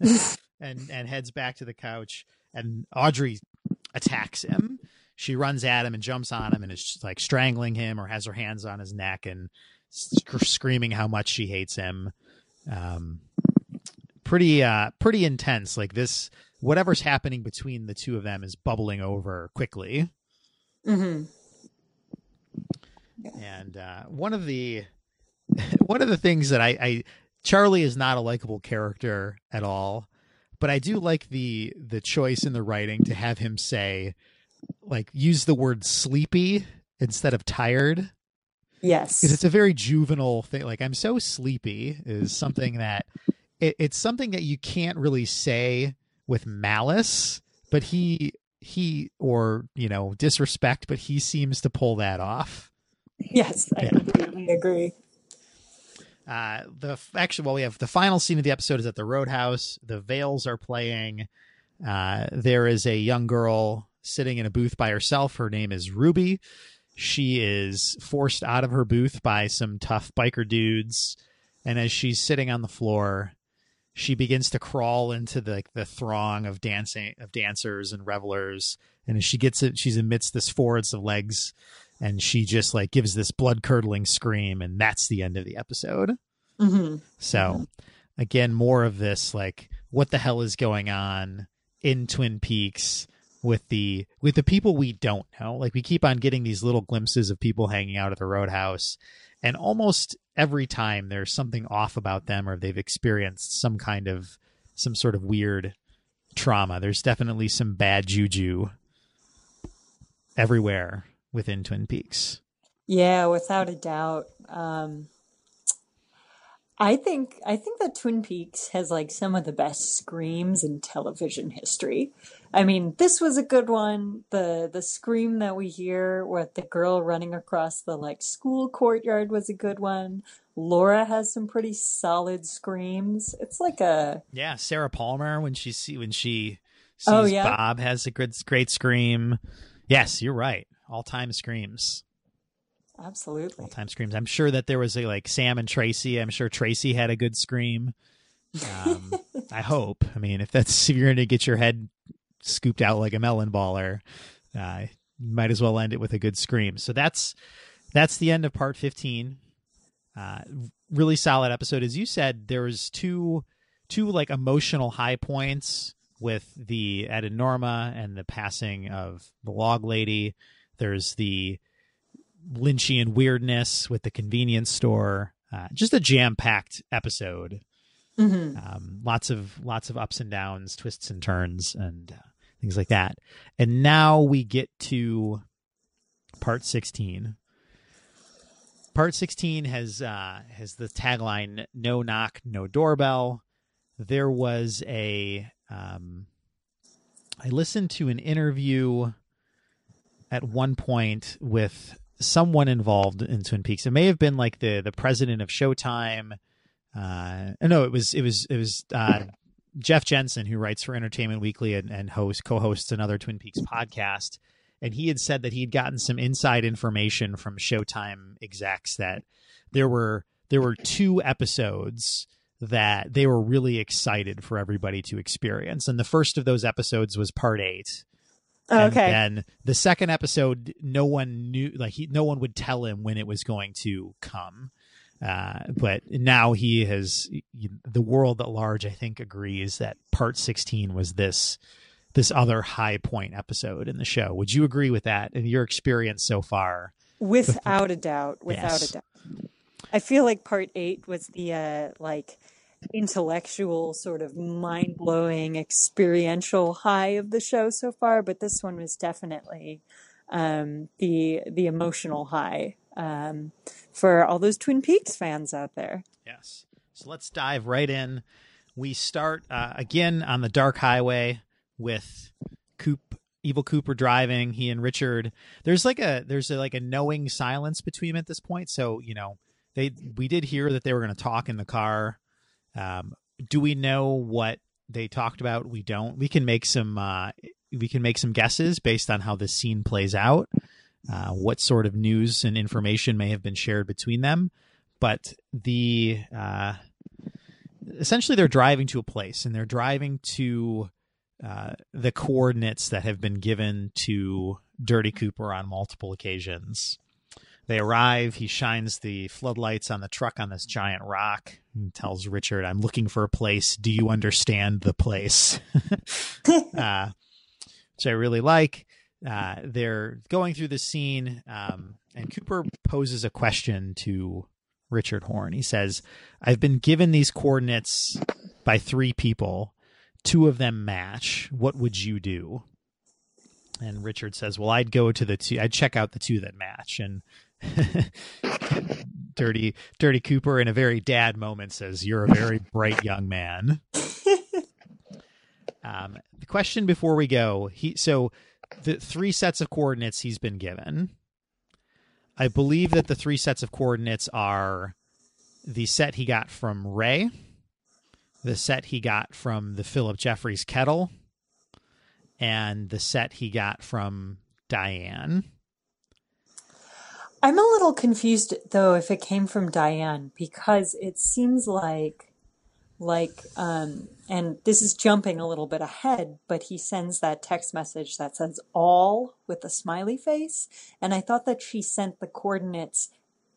S1: and and heads back to the couch and audrey attacks him she runs at him and jumps on him and is like strangling him or has her hands on his neck and sc- screaming how much she hates him. Um, pretty, uh, pretty intense. Like this, whatever's happening between the two of them is bubbling over quickly.
S2: hmm
S1: And uh, one of the one of the things that I, I Charlie is not a likable character at all, but I do like the the choice in the writing to have him say like use the word sleepy instead of tired
S2: Yes.
S1: because it's a very juvenile thing. Like I'm so sleepy is something that it, it's something that you can't really say with malice, but he he or you know disrespect, but he seems to pull that off.
S2: yes, I
S1: Yeah.
S2: completely agree.
S1: Uh, the actually, well, we have the final scene of the episode is at the Roadhouse. The Veils are playing. Uh, there is a young girl sitting in a booth by herself. Her name is Ruby. She is forced out of her booth by some tough biker dudes, and as she's sitting on the floor, she begins to crawl into the like, the throng of dancing of dancers and revelers. And as she gets it, she's amidst this forest of legs, and she just like gives this blood curdling scream, and that's the end of the episode.
S2: hmm
S1: So again, more of this like what the hell is going on in Twin Peaks with the with the people we don't know. Like we keep on getting these little glimpses of people hanging out at the roadhouse and almost every time there's something off about them or they've experienced some kind of some sort of weird trauma. There's definitely some bad juju everywhere within Twin Peaks.
S2: Yeah, without a doubt. Um, I think I think that Twin Peaks has like some of the best screams in television history. I mean, this was a good one. The the scream that we hear with the girl running across the like school courtyard was a good one. Laura has some pretty solid screams. It's like a
S1: Yeah, Sarah Palmer when she see when she sees
S2: Oh, yeah?
S1: Bob has a good great scream. Yes, you're right. All time screams.
S2: absolutely.
S1: All time screams. I'm sure that there was a like Sam and Tracy. I'm sure Tracy had a good scream. Um, I hope. I mean, if that's if you're going to get your head scooped out like a melon baller, uh, might as well end it with a good scream. So that's that's the end of part 15. Uh, really solid episode. As you said, there was two two like emotional high points with the Ed and Norma and the passing of the log lady. There's the Lynchian weirdness with the convenience store. Uh, just a jam packed episode.
S2: hmm
S1: Um, lots of lots of ups and downs, twists and turns, and uh, things like that. And now we get to part sixteen. Part sixteen has uh, has the tagline "No knock, no doorbell." There was a um, I listened to an interview at one point with someone involved in Twin Peaks. It may have been like the the president of Showtime. Uh, no, it was it was it was uh, Jeff Jensen who writes for Entertainment Weekly and, and host co-hosts another Twin Peaks podcast. And he had said that he'd gotten some inside information from Showtime execs that there were there were two episodes that they were really excited for everybody to experience. And the first of those episodes was part eight. Oh, and
S2: Okay.
S1: then the second episode, no one knew, like he, no one would tell him when it was going to come. Uh, but now he has the world at large. I think agrees that part sixteen was this this other high point episode in the show. Would you agree with that in your experience so far?
S2: Without a doubt, without
S1: Yes.
S2: a doubt. I feel like part eight was the uh, like intellectual, sort of mind blowing, experiential high of the show so far, but this one was definitely um, the the emotional high um, for all those Twin Peaks fans out there.
S1: Yes. So let's dive right in. We start uh, again on the dark highway with Coop, Evil Cooper driving. He and Richard. There's like a there's a, like a knowing silence between them at this point. So you know they we did hear that they were going to talk in the car. Um, do we know what they talked about? We don't. We can make some. Uh, we can make some guesses based on how this scene plays out. Uh, what sort of news and information may have been shared between them? But the uh, essentially they're driving to a place and they're driving to uh, the coordinates that have been given to Dirty Cooper on multiple occasions. They arrive. He shines the floodlights on the truck on this giant rock and tells Richard, I'm looking for a place. Do you understand the place? uh, which I really like. Uh, they're going through the scene, um, and Cooper poses a question to Richard Horn. He says, I've been given these coordinates by three people. Two of them match. What would you do? And Richard says, Well, I'd go to the two, I'd check out the two that match. And Dirty, Dirty Cooper, in a very dad moment, says, You're a very bright young man. um, the question before we go, he, so the three sets of coordinates he's been given. I believe that the three sets of coordinates are the set he got from Ray, the set he got from the Phillip Jeffries kettle, and the set he got from Diane.
S2: I'm a little confused though if it came from Diane because it seems like like um and this is jumping a little bit ahead but he sends that text message that says all with a smiley face and I thought that she sent the coordinates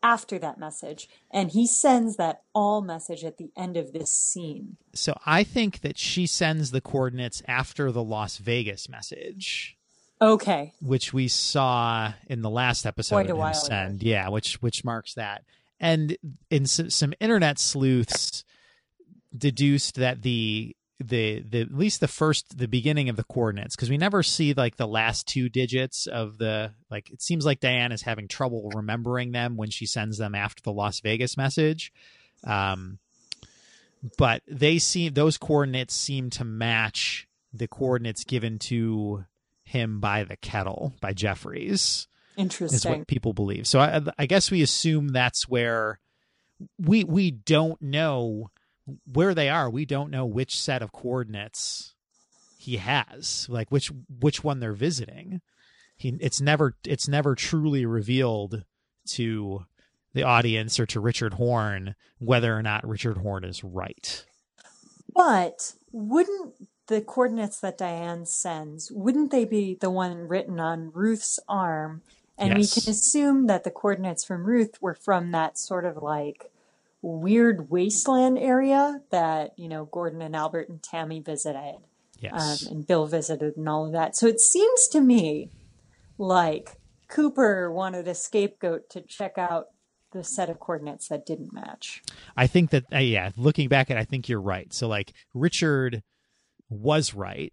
S2: after that message and he sends that all message at the end of this scene.
S1: So I think that she sends the coordinates after the Las Vegas message.
S2: Okay.
S1: Which we saw in the last episode
S2: Quite a while
S1: him
S2: ago.
S1: send. Yeah, which which marks that. And in some, some internet sleuths deduced that the the the at least the first the beginning of the coordinates because we never see like the last two digits of the like it seems like Diane is having trouble remembering them when she sends them after the Las Vegas message. Um but they seem those coordinates seem to match the coordinates given to him by the kettle by Jeffries
S2: interesting is
S1: what people believe. So I, I guess we assume that's where we we don't know where they are. We don't know which set of coordinates he has, like which which one they're visiting. He it's never it's never truly revealed to the audience or to Richard Horn whether or not Richard Horn is right.
S2: But wouldn't the coordinates that Diane sends, wouldn't they be the one written on Ruth's arm? And
S1: Yes.
S2: we can assume that the coordinates from Ruth were from that sort of like weird wasteland area that, you know, Gordon and Albert and Tammy visited.
S1: Yes.
S2: Um, and Bill visited and all of that. So it seems to me like Cooper wanted a scapegoat to check out the set of coordinates that didn't match.
S1: I think that uh, yeah, looking back at, it, I think you're right. So like Richard was right.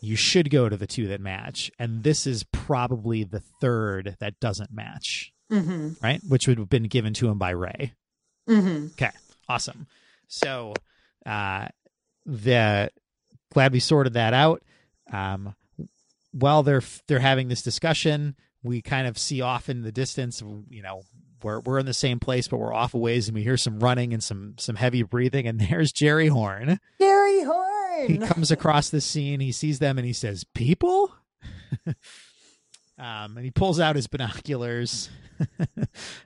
S1: You should go to the two that match, and this is probably the third that doesn't match,
S2: Mm-hmm.
S1: right? Which would have been given to him by Ray.
S2: Mm-hmm.
S1: Okay, awesome. So, uh, the glad we sorted that out. Um, while they're they're having this discussion, we kind of see off in the distance. You know, we're we're in the same place, but we're off a ways, and we hear some running and some some heavy breathing. And there's Jerry Horn.
S2: Jerry Horn.
S1: He comes across the scene. He sees them, and he says, "People." Um, and he pulls out his binoculars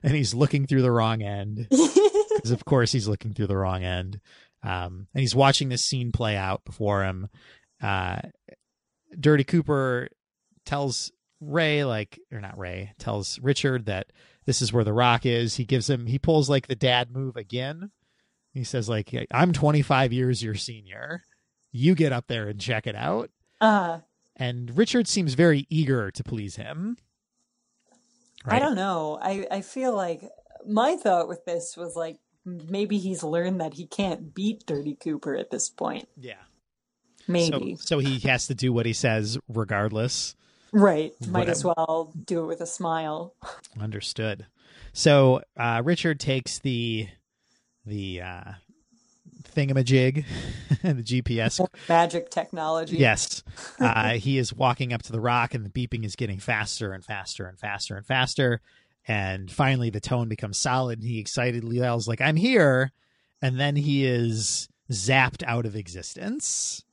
S1: and he's looking through the wrong end. Because of course he's looking through the wrong end. Um, and he's watching this scene play out before him. Uh, dirty cooper tells ray like or not ray tells richard that this is where the rock is. He gives him he pulls like the dad move again. He says like i'm 25 years your senior. You get up there and check it out.
S2: Uh,
S1: and richard seems very eager to please him
S2: I don't know. I, I feel like my thought with this was like maybe he's learned that he can't beat Dirty Cooper at this point.
S1: yeah
S2: Maybe.
S1: So, so he has to do what he says regardless.
S2: right. Might
S1: Whatever.
S2: as well do it with a smile.
S1: Understood. So uh, Richard takes the the uh, thingamajig, and the GPS.
S2: Magic technology.
S1: Yes, uh, he is walking up to the rock, and the beeping is getting faster and faster and faster and faster. And finally, the tone becomes solid, and he excitedly yells, "Like I'm here!" And then he is zapped out of existence.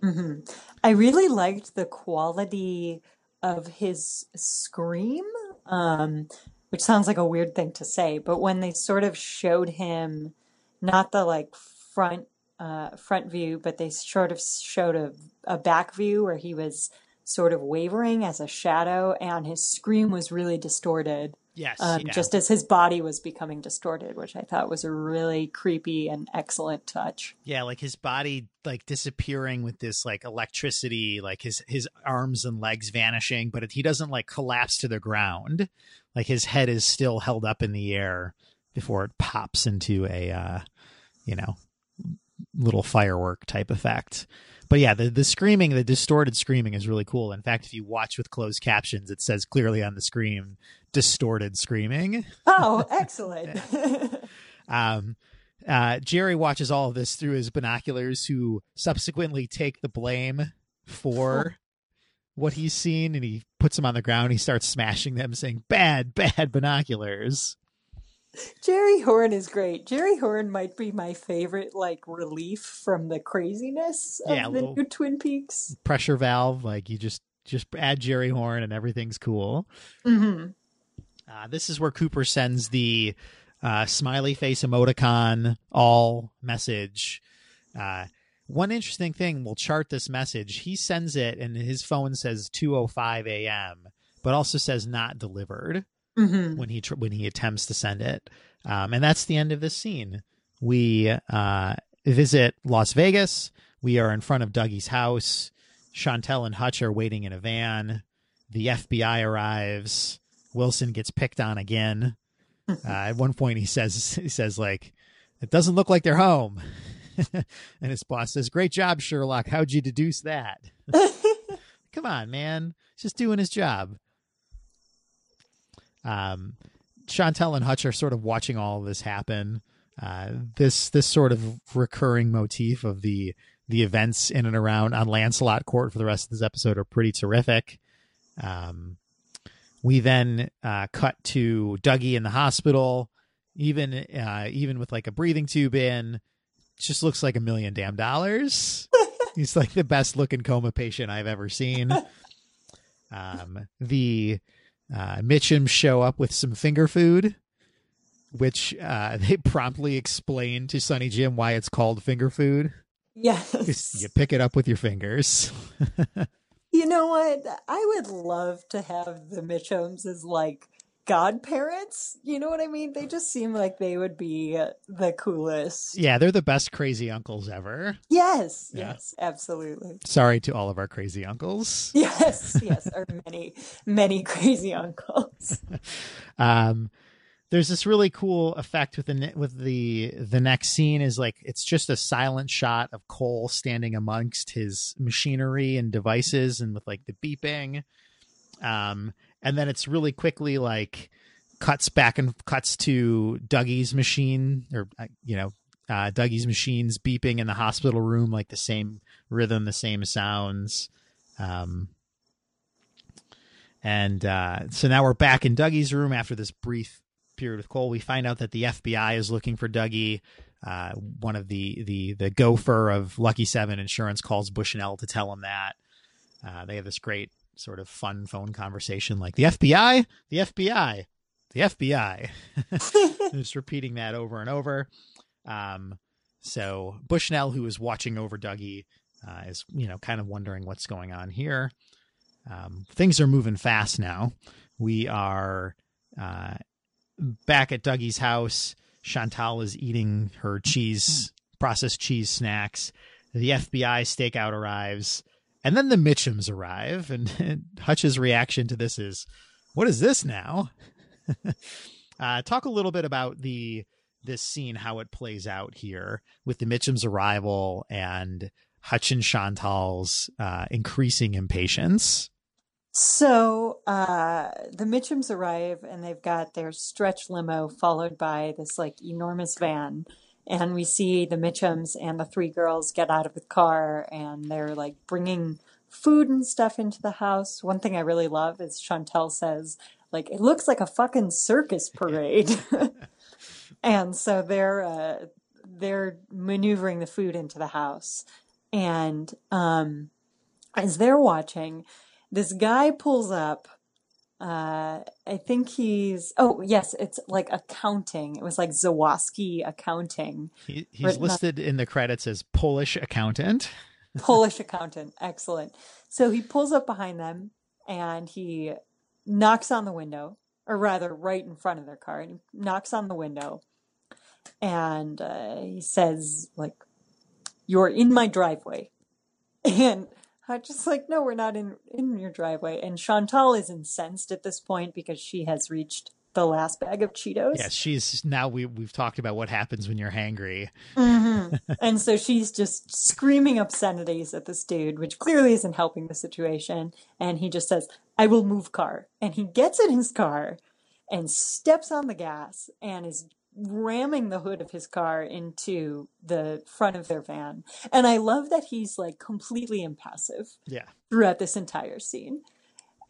S2: hmm I really liked the quality of his scream, um, which sounds like a weird thing to say, but when they sort of showed him not the like front uh, front view, but they sort of showed a, a back view where he was sort of wavering as a shadow, and his scream was really distorted.
S1: Yes,
S2: um,
S1: yeah.
S2: just as his body was becoming distorted, which I thought was a really creepy and excellent touch.
S1: Yeah, like his body like disappearing with this like electricity, like his his arms and legs vanishing, but he doesn't like collapse to the ground. Like his head is still held up in the air before it pops into a uh, you know, little firework type effect. But yeah, the the screaming, the distorted screaming is really cool. In fact, if you watch with closed captions, it says clearly on the screen distorted screaming.
S2: Oh, excellent.
S1: Um, uh, Jerry watches all of this through his binoculars, who subsequently take the blame for what he's seen, and he puts them on the ground. He starts smashing them, saying, "Bad, bad binoculars."
S2: Jerry Horn is great. Jerry Horn might be my favorite, like relief from the craziness of
S1: Yeah,
S2: the
S1: little-
S2: new Twin Peaks.
S1: Pressure valve, like you just just add Jerry Horn, and everything's cool.
S2: hmm
S1: Uh, this is where Cooper sends the uh, smiley face emoticon all message. Uh, one interesting thing, we'll chart this message. He sends it, and his phone says 2:05 a.m., but also says not delivered
S2: hmm
S1: when he tr- when he attempts to send it. Um, and that's the end of this scene. We uh, visit Las Vegas. We are in front of Dougie's house. Chantal and Hutch are waiting in a van. The FBI arrives. Wilson gets picked on again. Uh, at one point, he says he says like, "It doesn't look like they're home." and his boss says, "Great job, Sherlock. How'd you deduce that?" Come on, man. He's just doing his job. Um, Chantal and Hutch are sort of watching all of this happen. Uh, this this sort of recurring motif of the the events in and around on Lancelot Court for the rest of this episode are pretty terrific. Um, we then uh, cut to Dougie in the hospital, even uh, even with like a breathing tube in. Just looks like a million damn dollars. He's like the best looking coma patient I've ever seen. Um, the uh, Mitchums show up with some finger food, which uh, they promptly explain to Sonny Jim why it's called finger food.
S2: Yes.
S1: You pick it up with your fingers.
S2: You know what? I would love to have the Mitchums as like godparents. You know what I mean? They just seem like they would be the coolest.
S1: yeah, they're the best crazy uncles ever.
S2: Yes,
S1: Yeah.
S2: yes, absolutely.
S1: Sorry to all of our crazy uncles.
S2: Yes, yes, or many, many crazy uncles.
S1: Um, there's this really cool effect with the with the the next scene is like it's just a silent shot of Cole standing amongst his machinery and devices and with like the beeping, um, and then it's really quickly like cuts back and cuts to Dougie's machine or uh, you know uh, Dougie's machines beeping in the hospital room like the same rhythm, the same sounds. Um, and uh, so now we're back in Dougie's room after this brief period with Cole. We find out that the FBI is looking for Dougie. Uh, one of the the the gopher of Lucky Seven Insurance calls Bushnell to tell him that. Uh, they have this great sort of fun phone conversation, like the FBI, the FBI, the FBI. Just repeating that over and over. Um, so Bushnell, who is watching over Dougie, uh, is you know kind of wondering what's going on here. Um, things are moving fast now. We are uh, back at Dougie's house. Chantal is eating her cheese, processed cheese snacks. The FBI stakeout arrives, and then the Mitchums arrive. And, and Hutch's reaction to this is, "What is this now?" uh, talk a little bit about the this scene, how it plays out here with the Mitchums' arrival and Hutch and Chantal's uh, increasing impatience.
S2: So uh, the Mitchums arrive and they've got their stretch limo followed by this like enormous van. And we see the Mitchums and the three girls get out of the car and they're like bringing food and stuff into the house. One thing I really love is Chantal says, like, it looks like a fucking circus parade. and so they're uh, they're maneuvering the food into the house. And um, as they're watching, this guy pulls up. Uh, I think he's. Oh yes, it's like accounting. It was like Zawaski accounting,
S1: He, he's listed in the credits as Polish accountant.
S2: Polish accountant. Excellent. So he pulls up behind them and he knocks on the window, or rather, right in front of their car, and he knocks on the window, and uh, he says, "Like, you're in my driveway," and Hutch is like, "No, we're not in in your driveway," and Chantal is incensed at this point because she has reached the last bag of Cheetos.
S1: Yes, she's now we we've talked about what happens when you're hangry.
S2: hmm and so she's just screaming obscenities at this dude, which clearly isn't helping the situation. And he just says, I will move car. And he gets in his car and steps on the gas and is ramming the hood of his car into the front of their van. And I love that he's like completely impassive
S1: Yeah.
S2: throughout this entire scene.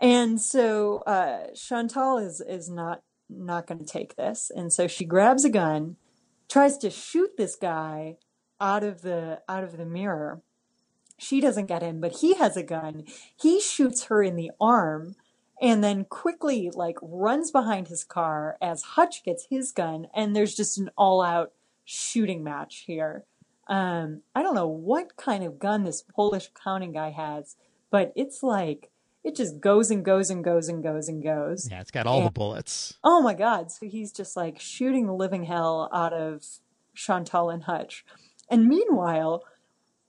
S2: And so uh, Chantal is is not not going to take this, and so she grabs a gun, tries to shoot this guy out of the out of the mirror. She doesn't get him, but he has a gun. He shoots her in the arm, and then quickly like runs behind his car as Hutch gets his gun, and there's just an all out shooting match here. Um, I don't know what kind of gun this Polish counting guy has, but it's like it just goes and goes and goes and goes and goes.
S1: Yeah, it's got all
S2: Yeah.
S1: the bullets.
S2: Oh my God. So he's just like shooting the living hell out of Chantal and Hutch. And meanwhile,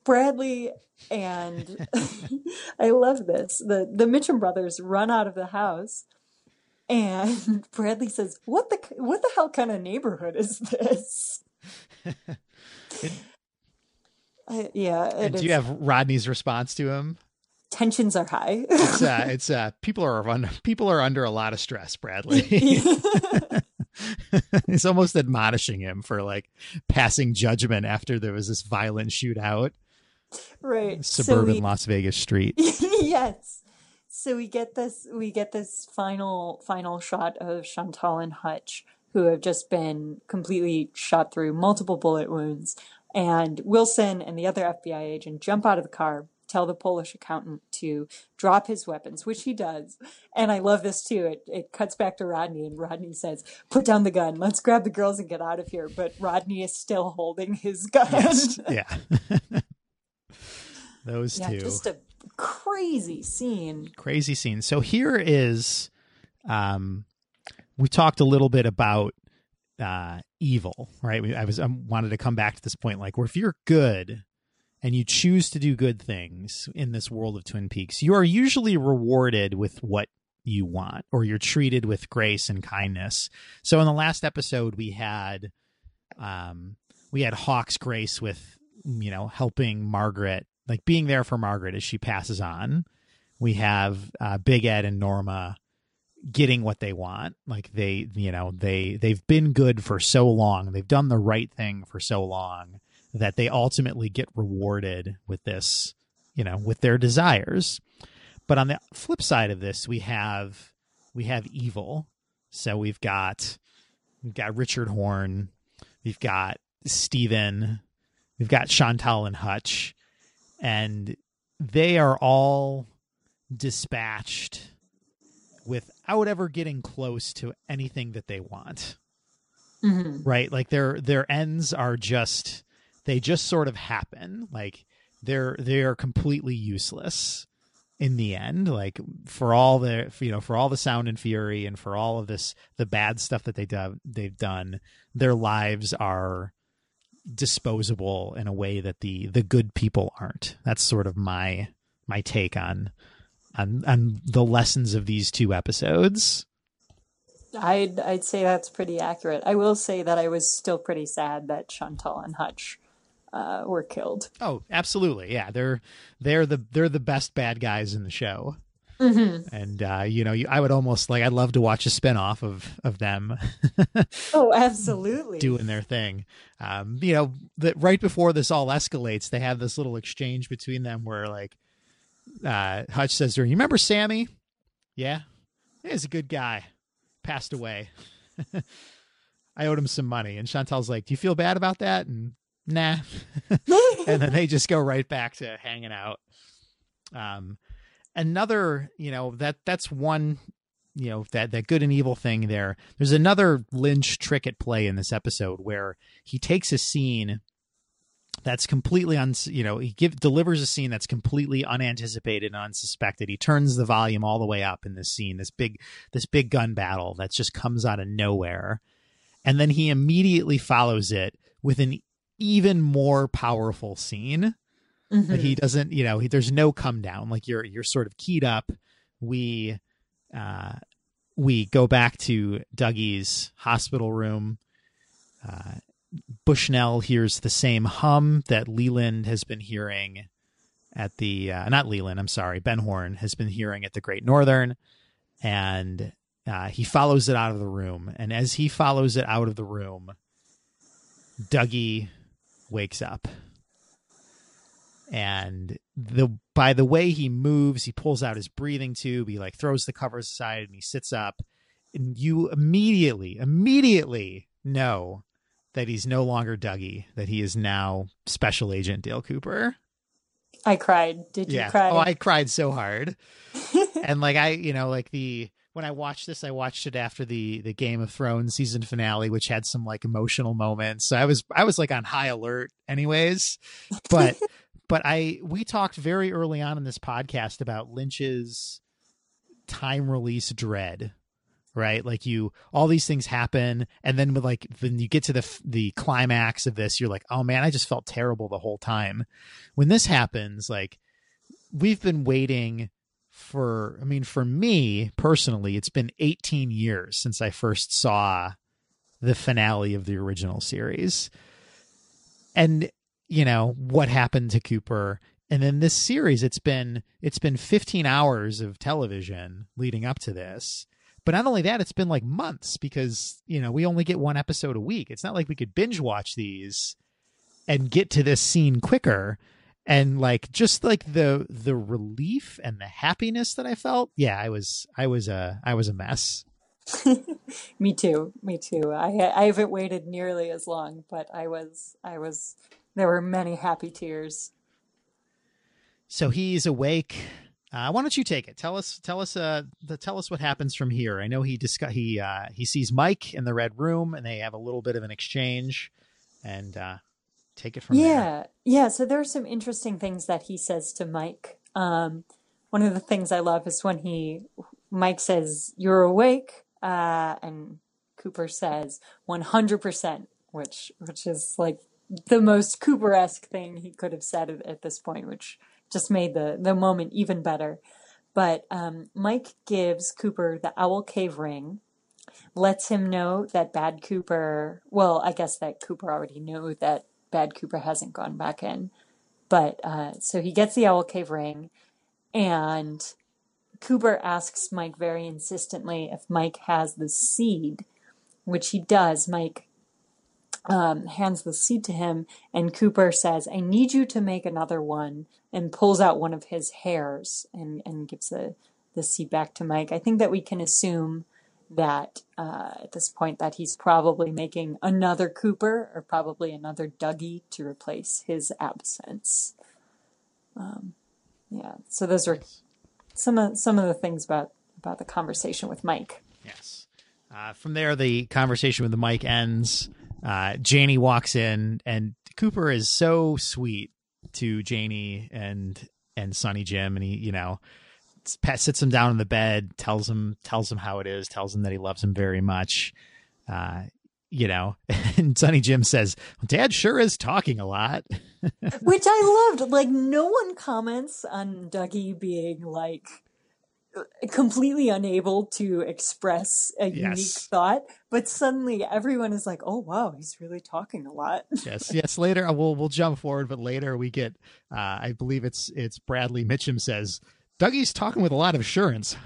S2: Bradley and I love this. The the Mitchum brothers run out of the house and Bradley says, "What the what the hell kind of neighborhood is this?" Uh, yeah, it
S1: And do
S2: is.
S1: you have Rodney's response to him?
S2: tensions are high.
S1: It's uh, it's uh, people are under people are under a lot of stress. Bradley. He's almost admonishing him for like passing judgment after there was this violent shootout,
S2: right. So
S1: suburban
S2: we-
S1: Las Vegas street.
S2: yes. So we get this we get this final final shot of Chantal and Hutch who have just been completely shot through multiple bullet wounds and Wilson and the other FBI agent jump out of the car tell the Polish accountant to drop his weapons which he does and I love this too it it cuts back to Rodney and Rodney says put down the gun let's grab the girls and get out of here but Rodney is still holding his gun
S1: Yes, yeah. Those
S2: yeah
S1: two
S2: just a crazy scene
S1: crazy scene. So here is, um, we talked a little bit about uh, evil, right? We, I was I wanted to come back to this point, like where if you're good and you choose to do good things in this world of Twin Peaks, you are usually rewarded with what you want, or you're treated with grace and kindness. So in the last episode, we had, um, we had Hawk's grace with, you know, helping Margaret, like being there for Margaret as she passes on we have uh, Big Ed and Norma getting what they want. Like they, you know, they they've been good for so long. They've done the right thing for so long that they ultimately get rewarded with this, you know, with their desires. But on the flip side of this, we have we have evil. So we've got we've got Richard Horn, we've got Steven, we've got Chantal and Hutch, and they are all dispatched without ever getting close to anything that they want.
S2: Hmm
S1: right? Like their their ends are just they just sort of happen. Like they're they're completely useless in the end. Like for all the you know for all the sound and fury and for all of this the bad stuff that they do, they've done their lives are disposable in a way that the the good people aren't that's sort of my my take on on on the lessons of these two episodes
S2: I'd I'd say that's pretty accurate. I will say that I was still pretty sad that Chantal and Hutch uh, were killed.
S1: Oh, absolutely. Yeah, they're they're the they're the best bad guys in the show.
S2: Mm-hmm.
S1: And uh, you know, you, I would almost like I'd love to watch a spinoff of of them
S2: Oh, absolutely.
S1: doing their thing. Um, you know, that right before this all escalates, they have this little exchange between them where like uh, Hutch says to her, "You remember Sammy? Yeah, he's a good guy. Passed away. I owed him some money." And Chantal's like, "Do you feel bad about that?" And nah. and then they just go right back to hanging out. Um, another, you know, that that's one, you know, that that good and evil thing there. There's another Lynch trick at play in this episode where he takes a scene that's completely un you know he give delivers a scene that's completely unanticipated and unsuspected. He turns the volume all the way up in this scene this big this big gun battle that just comes out of nowhere. And then he immediately follows it with an even more powerful scene
S2: Mhm.
S1: like he doesn't you know he, there's no come down. Like you're you're sort of keyed up. We uh we go back to dougie's hospital room. Uh bushnell hears the same hum that leland has been hearing at the uh, not leland i'm sorry ben horne has been hearing at the great northern. And uh, he follows it out of the room. And as he follows it out of the room dougie wakes up and the by the way he moves he pulls out his breathing tube he like throws the covers aside and he sits up. And you immediately immediately know that he's no longer dougie that he is now special agent dale cooper.
S2: I cried. Did you
S1: yeah.
S2: cry?
S1: oh i cried so hard. And like i you know like the when i watched this i watched it after the the game of thrones season finale which had some like emotional moments. So i was i was like on high alert anyways. But but i we talked very early on in this podcast about lynch's time release dread right? Like you all these things happen and then with like when you get to the the climax of this you're like oh man i just felt terrible the whole time. When this happens like we've been waiting for i mean for me personally it's been 18 years since i first saw the finale of the original series. And you know what happened to cooper. And then this series it's been it's been 15 hours of television leading up to this. But not only that it's been like months because you know we only get one episode a week. It's not like we could binge watch these and get to this scene quicker. And like just like the the relief and the happiness that i felt yeah i was i was a i was a mess.
S2: Me too. Me too. I I haven't waited nearly as long, but I was I was there were many happy tears.
S1: so he's awake uh, why don't you take it tell us tell us uh the, tell us what happens from here i know he discuss he uh he sees mike in the red room and they have a little bit of an exchange and uh take it from there
S2: Yeah, yeah. So there are some interesting things that he says to Mike. Um, one of the things I love is when he Mike says, "You're awake," uh, and Cooper says, "100%," which which is like the most Cooper-esque thing he could have said at, at this point, which just made the the moment even better. But um, Mike gives Cooper the Owl Cave ring, lets him know that Bad Cooper. Well, I guess that Cooper already knew that Bad Cooper hasn't gone back in. But uh, so he gets the Owl Cave ring, and Cooper asks Mike very insistently if Mike has the seed, which he does. Mike um, hands the seed to him, and Cooper says, I need you to make another one, and pulls out one of his hairs and, and gives the, the seed back to Mike. I think that we can assume that uh, at this point that he's probably making another Cooper or probably another Dougie to replace his absence. Um, yeah, so those are some of some of the things about about the conversation with Mike.
S1: Yes. Uh, from there, the conversation with the mic ends. Uh, Janie walks in, and Cooper is so sweet to Janie and and Sonny Jim, and he, you know, sits him down in the bed, tells him tells him how it is, tells him that he loves him very much. Uh, you know, and Sonny Jim says, "Dad sure is talking a lot."
S2: Which I loved. Like no one comments on Dougie being like completely unable to express a unique thought, but suddenly everyone is like, "Oh wow, he's really talking a lot."
S1: yes, yes. Later, uh, we'll we'll jump forward, but later we get, uh, I believe it's it's Bradley Mitchum says, "Dougie's talking with a lot of assurance."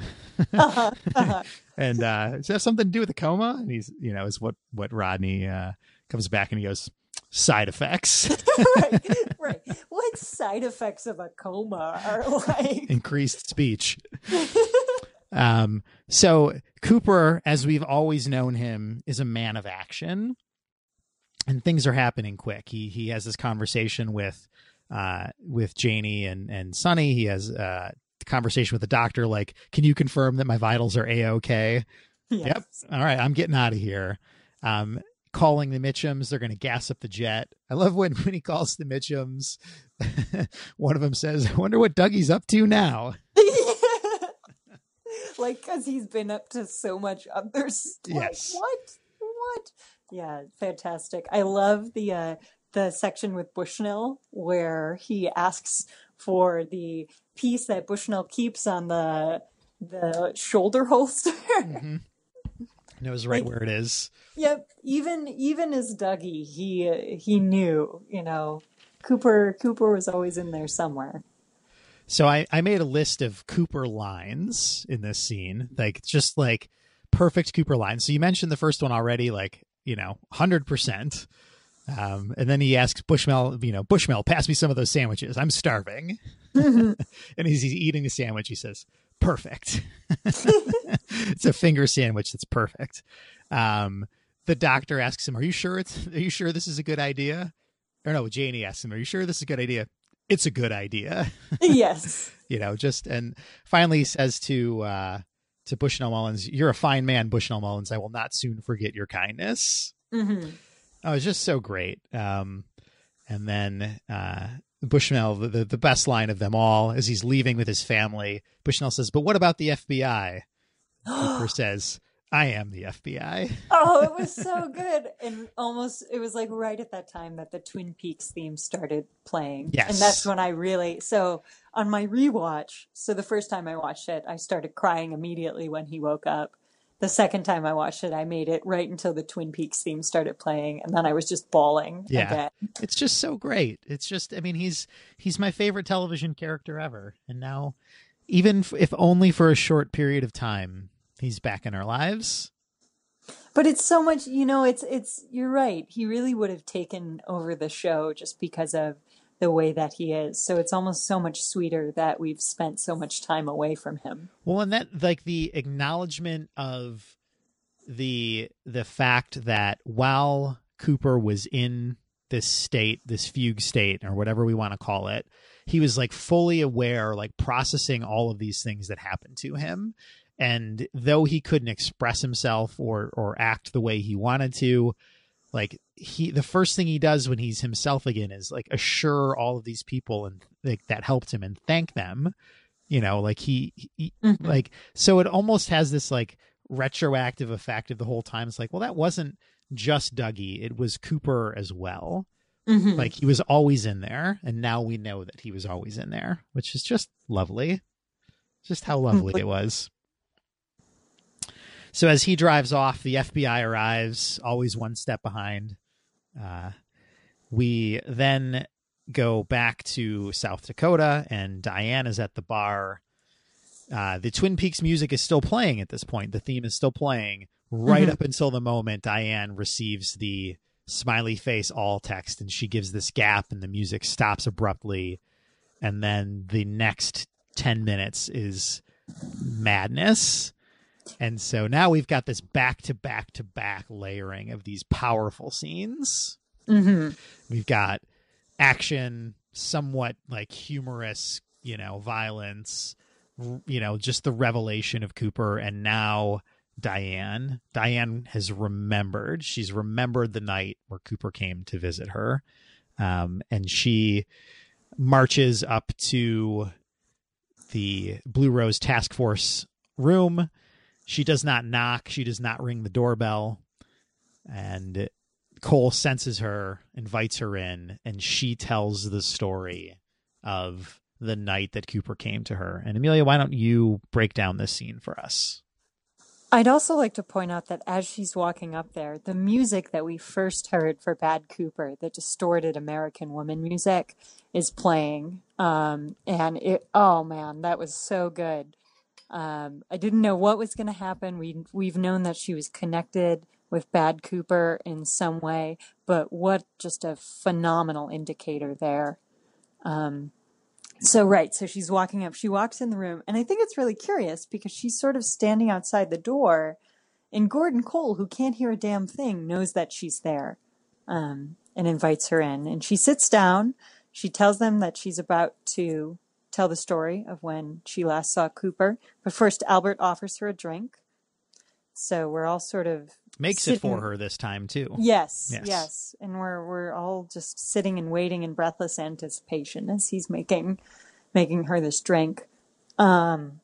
S2: Uh-huh, uh-huh.
S1: and uh does that have something to do with the coma and he's you know is what what rodney uh comes back and he goes side effects
S2: right, right. What side effects of a coma are like?
S1: increased speech um so cooper as we've always known him is a man of action and things are happening quick he he has this conversation with uh with janie and and sonny he has uh conversation with the doctor like can you confirm that my vitals are a-okay
S2: Yes.
S1: Yep. All right, I'm getting out of here. Um, calling the Mitchums. They're going to gas up the jet. I love when when he calls the Mitchums. one of them says, "I wonder what Dougie's up to now."
S2: like because he's been up to so much other stuff.
S1: Yes.
S2: What? What? Yeah, fantastic. I love the uh, the section with Bushnell where he asks for the piece that Bushnell keeps on the the shoulder holster.
S1: mm-hmm. Knows right
S2: Like-
S1: where it is.
S2: Yep. Even even as Dougie, he he knew. You know, Cooper Cooper was always in there somewhere.
S1: So I, I made a list of Cooper lines in this scene, like just like perfect Cooper lines. So you mentioned the first one already, like, you know, 100%. Um, and then he asks Bushnell, you know, Bushnell, pass me some of those sandwiches. I'm starving. and as he's eating the sandwich, he says, perfect. it's a finger sandwich that's perfect. Um, the doctor asks him, are you sure it's, are you sure this is a good idea? Or no, Janie asks him, are you sure this is a good idea? It's a good idea
S2: yes.
S1: you know, just and finally he says to uh to Bushnell Mullins, "You're a fine man, Bushnell Mullins. I will not soon forget your kindness."
S2: hmm
S1: Oh, it's just so great. Um, and then uh, Bushnell, the, the the best line of them all, as he's leaving with his family, Bushnell says, "But what about the FBI?" Cooper says, "I am the FBI."
S2: Oh, it was so good. And almost, it was like right at that time that the Twin Peaks theme started playing.
S1: Yes.
S2: And that's when I really, so on my rewatch, so the first time I watched it, I started crying immediately when he woke up. The second time I watched it, I made it right until the Twin Peaks theme started playing. And then I was just bawling
S1: Yeah.
S2: again.
S1: It's just so great. It's just, I mean, he's he's my favorite television character ever, and now, even f- if only for a short period of time, he's back in our lives.
S2: But it's so much, you know, it's, it's, you're right. He really would have taken over the show just because of the way that he is. So it's almost so much sweeter that we've spent so much time away from him.
S1: Well, and that like the acknowledgement of the the fact that while Cooper was in this state, this fugue state, or whatever we want to call it, he was like fully aware, like processing all of these things that happened to him. And though he couldn't express himself or or act the way he wanted to, like he the first thing he does when he's himself again is like assure all of these people and like that helped him and thank them you know like he, he
S2: Mhm.
S1: like so it almost has this like retroactive effect of the whole time. It's like well that wasn't just dougie. It was cooper as well.
S2: Mhm.
S1: like he was always in there and now we know that he was always in there which is just lovely. Just how lovely it was so as he drives off the fbi arrives always one step behind. Uh, we then go back to south dakota and diane is at the bar. Uh, the twin peaks music is still playing at this point. The theme is still playing right
S2: Mhm.
S1: up until the moment diane receives the smiley face all text and she gives this gap and the music stops abruptly. And then the next 10 minutes is madness and so now we've got this back to back to back layering of these powerful scenes.
S2: Mhm.
S1: we've got action somewhat like humorous you know violence you know just the revelation of cooper and now diane. Diane has remembered she's remembered the night where cooper came to visit her. Um, and she marches up to the blue rose task force room she does not knock she does not ring the doorbell and Cole senses her, invites her in, and she tells the story of the night that Cooper came to her. And Amelia, why don't you break down this scene for us?
S2: I'd also like to point out that as she's walking up there, the music that we first heard for Bad Cooper, the distorted American woman music, is playing. Um, and it, oh man, that was so good. Um, I didn't know what was going to happen. We we've known that she was connected with Bad Cooper in some way, but what just a phenomenal indicator there. Um, so right, so she's walking up. She walks in the room, and I think it's really curious because she's sort of standing outside the door, and Gordon Cole, who can't hear a damn thing, knows that she's there, um, and invites her in. And she sits down. She tells them that she's about to tell the story of when she last saw Cooper. But first, Albert offers her a drink. So we're all sort of
S1: makes it for her this time too.
S2: Yes,
S1: Yes.
S2: yes, and we're we're all just sitting and waiting in breathless anticipation as he's making making her this drink. Um,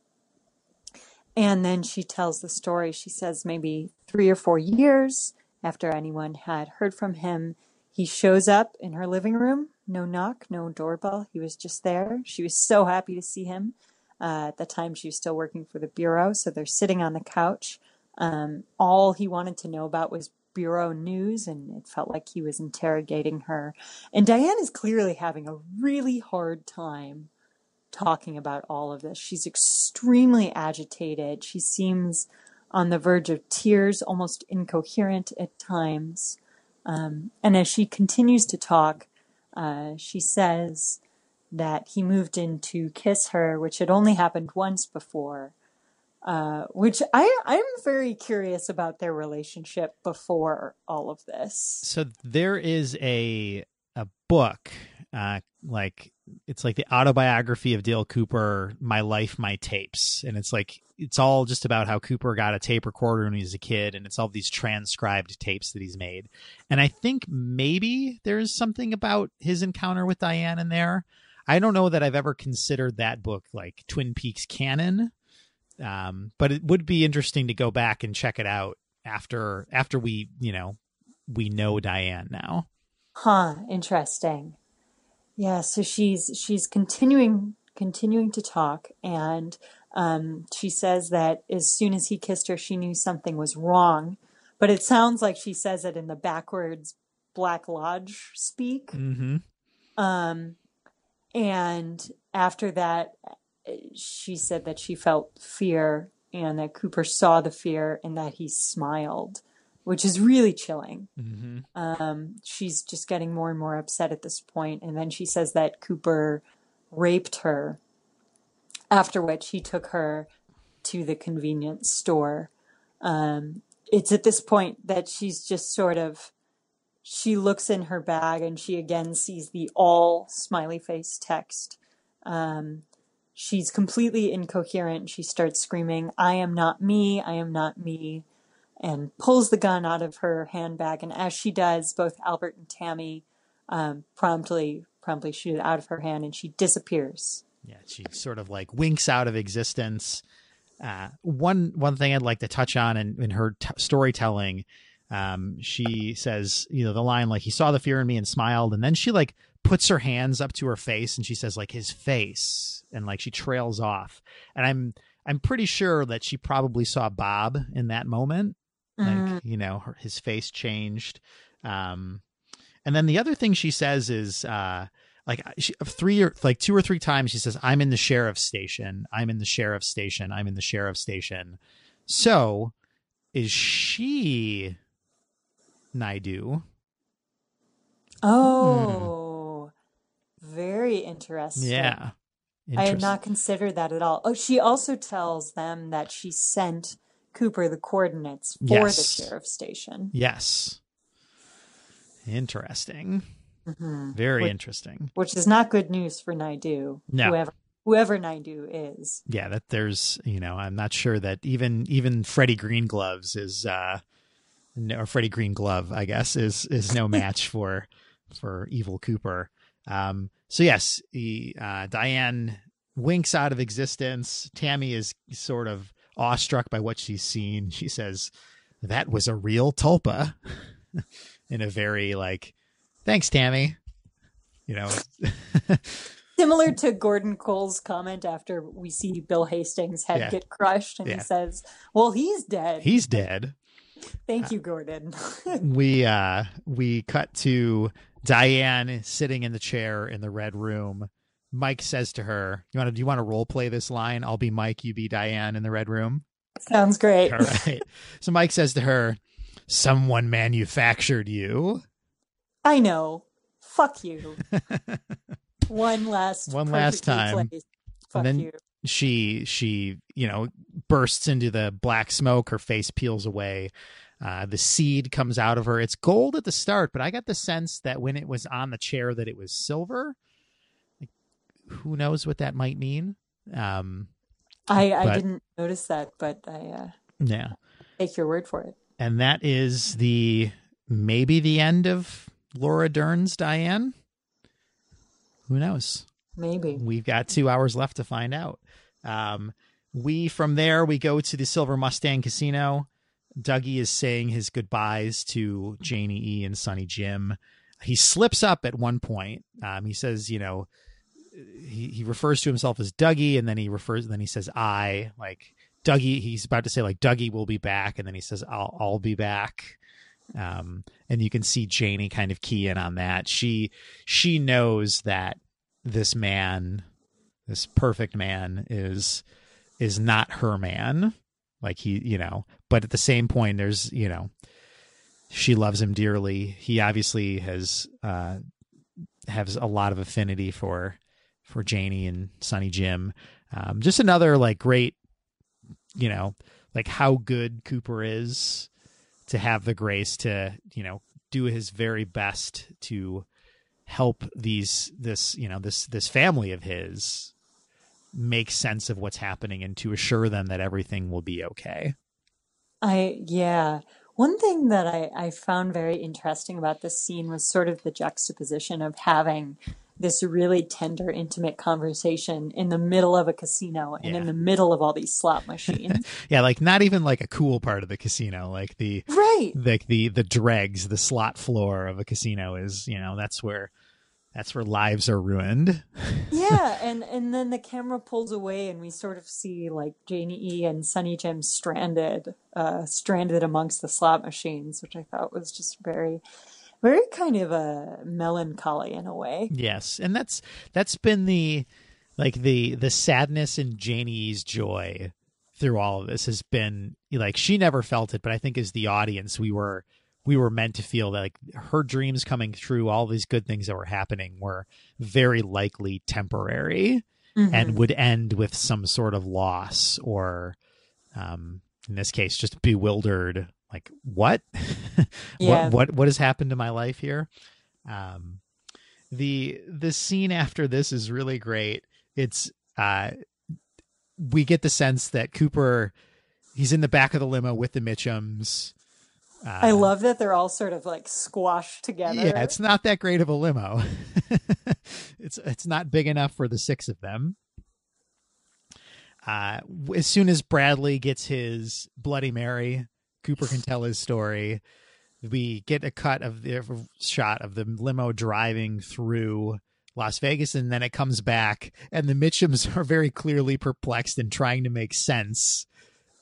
S2: and then she tells the story. She says maybe three or four years after anyone had heard from him, he shows up in her living room. No knock, no doorbell. He was just there. She was so happy to see him. Uh, at the time, she was still working for the bureau, so they're sitting on the couch. Um, all he wanted to know about was bureau news, and it felt like he was interrogating her. And Diane is clearly having a really hard time talking about all of this. She's extremely agitated. She seems on the verge of tears, almost incoherent at times. Um, and as she continues to talk, uh, she says that he moved in to kiss her, which had only happened once before. Uh, which I, I'm very curious about their relationship before all of this.
S1: So there is a a book, uh, like it's like the autobiography of Dale Cooper, My Life, My Tapes, and it's like it's all just about how Cooper got a tape recorder when he was a kid, and it's all these transcribed tapes that he's made. And I think maybe there's something about his encounter with Diane in there. I don't know that I've ever considered that book like Twin Peaks canon, um, but it would be interesting to go back and check it out after after we you know we know Diane now.
S2: Huh, interesting. Yeah, so she's she's continuing continuing to talk and um, she says that as soon as he kissed her she knew something was wrong. But it sounds like she says it in the backwards Black Lodge speak.
S1: Mm-hmm.
S2: Um, and after that, she said that she felt fear and that Cooper saw the fear and that he smiled, which is really chilling.
S1: Mm-hmm.
S2: Um, she's just getting more and more upset at this point. And then she says that Cooper raped her, after which he took her to the convenience store. Um, it's at this point that she's just sort of she looks in her bag and she again sees the all smiley face text. Um, she's completely incoherent. She starts screaming, I am not me, I am not me, and pulls the gun out of her handbag. And as she does, both Albert and Tammy um, promptly promptly shoot it out of her hand and she disappears.
S1: Yeah, she sort of like winks out of existence. Uh, one one thing I'd like to touch on in, in her t- storytelling, um, she says, you know, the line like he saw the fear in me and smiled, and then she like puts her hands up to her face and she says like his face, and like she trails off, and I'm I'm pretty sure that she probably saw Bob in that moment, like
S2: Mm.
S1: you know her, his face changed, um, and then the other thing she says is. Uh, like she, three or like two or three times she says i'm in the sheriff's station i'm in the sheriff's station i'm in the sheriff's station so is she naido
S2: Oh, very interesting.
S1: yeah
S2: I had not considered that at all. Oh, she also tells them that she sent Cooper the coordinates for
S1: Yes.
S2: the sheriff station.
S1: yes interesting
S2: hmm
S1: very
S2: Which-
S1: interesting
S2: Which is not good news for Naido,
S1: No.
S2: whoever whoever Naido is.
S1: yeah that there's you know i'm not sure that even even freddie green gloves is uh no, or freddie green glove i guess is is no match for for evil cooper um so yes he, uh diane winks out of existence tammy is sort of awestruck by what she's seen she says that was a real tulpa in a very like thanks tammy you know
S2: Similar to Gordon Cole's comment after we see Bill Hastings' head
S1: Yeah.
S2: get crushed, and
S1: Yeah.
S2: he says, "Well, he's dead."
S1: he's dead
S2: Thank you, Gordon.
S1: we uh we cut to Diane sitting in the chair in the red room. Mike says to her, "You want to do you want to role play this line? I'll be Mike, you be Diane in the red room."
S2: Sounds great.
S1: All right. so Mike says to her, "Someone manufactured you."
S2: I know. Fuck you. One last
S1: One last time.
S2: Fuck
S1: then-
S2: you.
S1: She she, you know, bursts into the black smoke, her face peels away. Uh, the seed comes out of her. It's gold at the start, but I got the sense that when it was on the chair that it was silver. Who knows what that might mean? Um,
S2: I, I
S1: but-
S2: didn't notice that, but I uh,
S1: yeah.
S2: take your word for it.
S1: and that is the maybe the end of Laura Dern's Diane. Who knows?
S2: Maybe.
S1: We've got two hours left to find out. Um, we from there we go to the Silver Mustang Casino. Dougie is saying his goodbyes to Janie E and Sonny Jim. He slips up at one point. Um, he says, you know, he, he refers to himself as Dougie, and then he refers, then he says I, like Dougie. He's about to say like Dougie will be back, and then he says I'll I'll be back. Um, and you can see Janie kind of key in on that. She she knows that this man, this perfect man, is is not her man. Like he, you know, but at the same point, there's you know, she loves him dearly. He obviously has uh, has a lot of affinity for for Janie and Sonny Jim. Um, just another like great, you know, like how good Cooper is to have the grace to you know do his very best to help these this you know this this family of his make sense of what's happening and to assure them that everything will be okay.
S2: I yeah. One thing that I, I found very interesting about this scene was sort of the juxtaposition of having this really tender, intimate conversation in the middle of a casino and
S1: Yeah.
S2: in the middle of all these slot machines.
S1: Yeah, like not even like a cool part of the casino, like the
S2: right.
S1: like the the dregs, the slot floor of a casino is, you know, that's where that's where lives are ruined.
S2: yeah, and and then the camera pulls away, and we sort of see like Janie E and Sonny Jim stranded, uh, stranded amongst the slot machines, which I thought was just very, very kind of a melancholy in a way.
S1: Yes, and that's that's been the like the the sadness in Janie's joy through all of this has been like she never felt it, but I think as the audience we were we were meant to feel that like her dreams coming true, all these good things that were happening were very likely temporary
S2: Mhm.
S1: and would end with some sort of loss or um in this case just bewildered like what
S2: Yeah.
S1: what what what has happened to my life here um the the scene after this is really great it's uh we get the sense that cooper he's in the back of the limo with the mitchums uh,
S2: I love that they're all sort of like squashed together.
S1: yeah, it's not that great of a limo. it's it's not big enough for the six of them. Uh, as soon as Bradley gets his Bloody Mary, Cooper can tell his story. We get a cut of the shot of the limo driving through Las Vegas, and then it comes back, and the Mitchums are very clearly perplexed and trying to make sense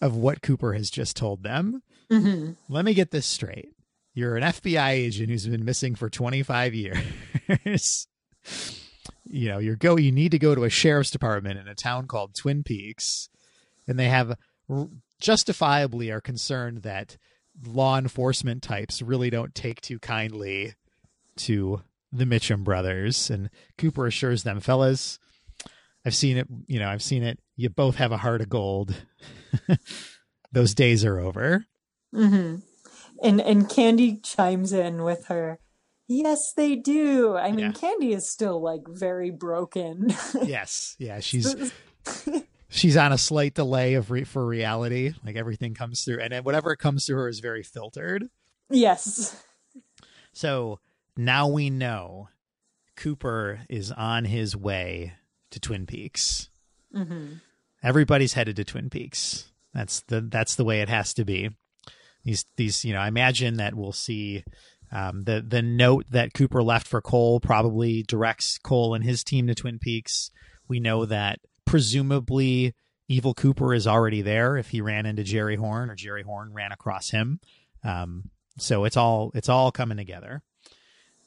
S1: of what Cooper has just told them
S2: Mhm.
S1: let me get this straight. You're an FBI agent who's been missing for 25 years. you know, you're go you need to go to a sheriff's department in a town called Twin Peaks and they have justifiably are concerned that law enforcement types really don't take too kindly to the Mitchum brothers and Cooper assures them, fellas, I've seen it, you know, I've seen it. You both have a heart of gold. Those days are over.
S2: hmm And and Candy chimes in with her. Yes, they do. I mean,
S1: Yeah.
S2: Candy is still like very broken.
S1: yes yeah she's she's on a slight delay of re- for reality. Like everything comes through and whatever comes through her is very filtered.
S2: Yes.
S1: so now we know cooper is on his way to twin peaks.
S2: Hmm
S1: everybody's headed to twin peaks. That's the that's the way it has to be. These these you know i imagine that we'll see um, the the note that Cooper left for Cole probably directs Cole and his team to Twin Peaks. We know that presumably Evil Cooper is already there if he ran into Jerry Horne or Jerry Horne ran across him. Um, so it's all it's all coming together.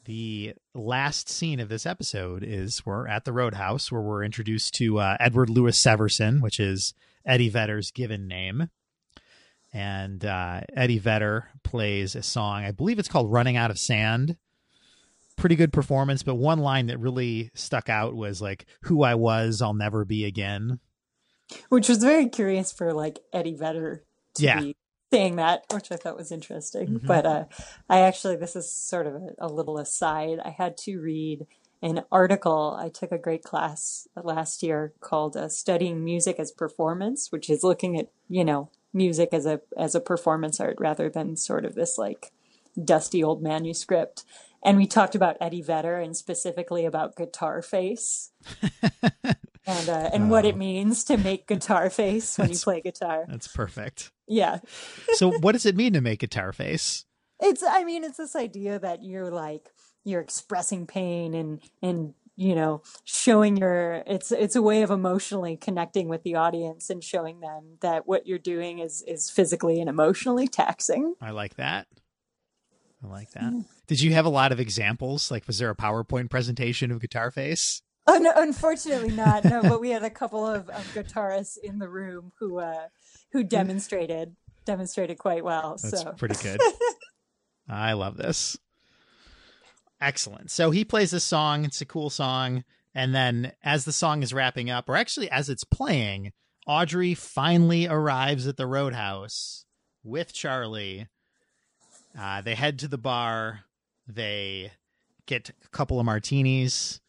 S1: The last scene of this episode is we're at the Roadhouse where we're introduced to uh, Edward Louis Severson, which is Eddie Vedder's given name and uh, Eddie Vedder plays a song. I believe it's called "Running Out of Sand." Pretty good performance, but one line that really stuck out was like, "Who I was, I'll never be again."
S2: Which was very curious for like Eddie Vedder to
S1: Yeah.
S2: be saying that, which I thought was interesting.
S1: Mhm.
S2: But uh, I actually, this is sort of a, a little aside. I had to read an article. I took a great class last year called uh, "Studying Music as Performance," which is looking at you know music as a as a performance art rather than sort of this like dusty old manuscript. And we talked about Eddie Vedder and specifically about guitar face. and uh, and oh. what it oh. means to make guitar face when you play guitar.
S1: That's perfect.
S2: Yeah.
S1: so what does it mean to make guitar face?
S2: It's I mean it's this idea that you're like you're expressing pain and and you know showing your it's it's a way of emotionally connecting with the audience and showing them that what you're doing is is physically and emotionally taxing.
S1: I like that. I like that. Mm. Did you have a lot of examples? Like was there a PowerPoint presentation of guitar face?
S2: Oh no, unfortunately not. No, but we had a couple of, of guitarists in the room who uh, who demonstrated demonstrated quite well.
S1: That's
S2: so
S1: pretty good. I love this. Excellent. So he plays this song. It's a cool song. And then as the song is wrapping up, or actually as it's playing, Audrey finally arrives at the roadhouse with Charlie. Uh, they head to the bar. They get a couple of martinis.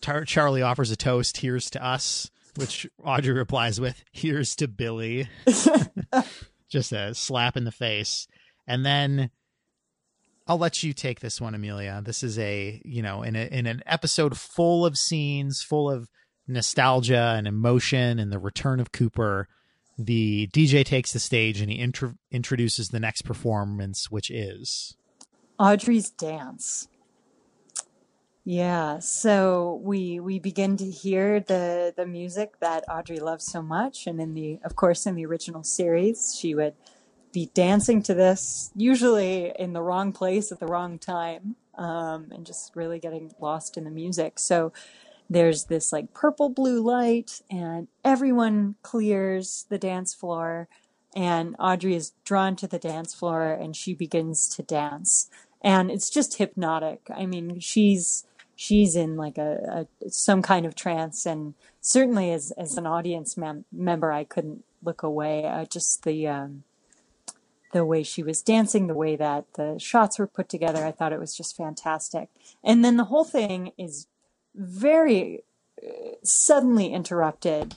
S1: Tar- Charlie offers a toast. Here's to us, which Audrey replies with, "Here's to Billy." Just a slap in the face. And then I'll let you take this one, Amelia. This is a you know in a, in an episode full of scenes, full of nostalgia and emotion, and the return of Cooper. The DJ takes the stage and he intro- introduces the next performance, which is
S2: Audrey's dance. Yeah, so we we begin to hear the the music that Audrey loves so much, and in the of course in the original series, she would be dancing to this, usually in the wrong place at the wrong time, um, and just really getting lost in the music. So there's this like purple blue light, and everyone clears the dance floor, and Audrey is drawn to the dance floor, and she begins to dance, and it's just hypnotic. I mean, she's she's in like a, a some kind of trance, and certainly as as an audience mem- member, I couldn't look away. Uh, just the um, the way she was dancing, the way that the shots were put together. I thought it was just fantastic. And then the whole thing is very uh, suddenly interrupted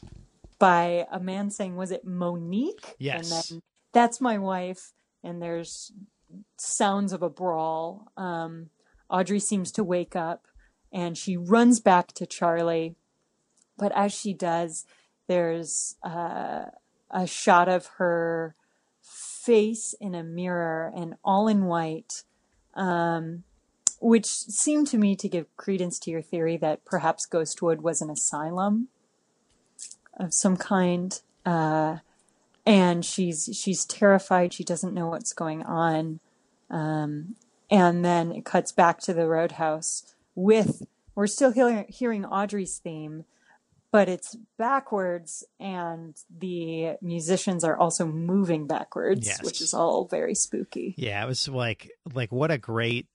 S2: by a man saying, Was it Monique?
S1: Yes.
S2: And then that's my wife. And there's sounds of a brawl. Um, Audrey seems to wake up and she runs back to Charlie. But as she does, there's uh, a shot of her face in a mirror and all in white, um, which seemed to me to give credence to your theory that perhaps Ghostwood was an asylum of some kind. Uh, and she's she's terrified. She doesn't know what's going on. Um, and then it cuts back to the roadhouse with we're still hearing, hearing Audrey's theme, but it's backwards and the musicians are also moving backwards yes. which is all very spooky
S1: yeah it was like like what a great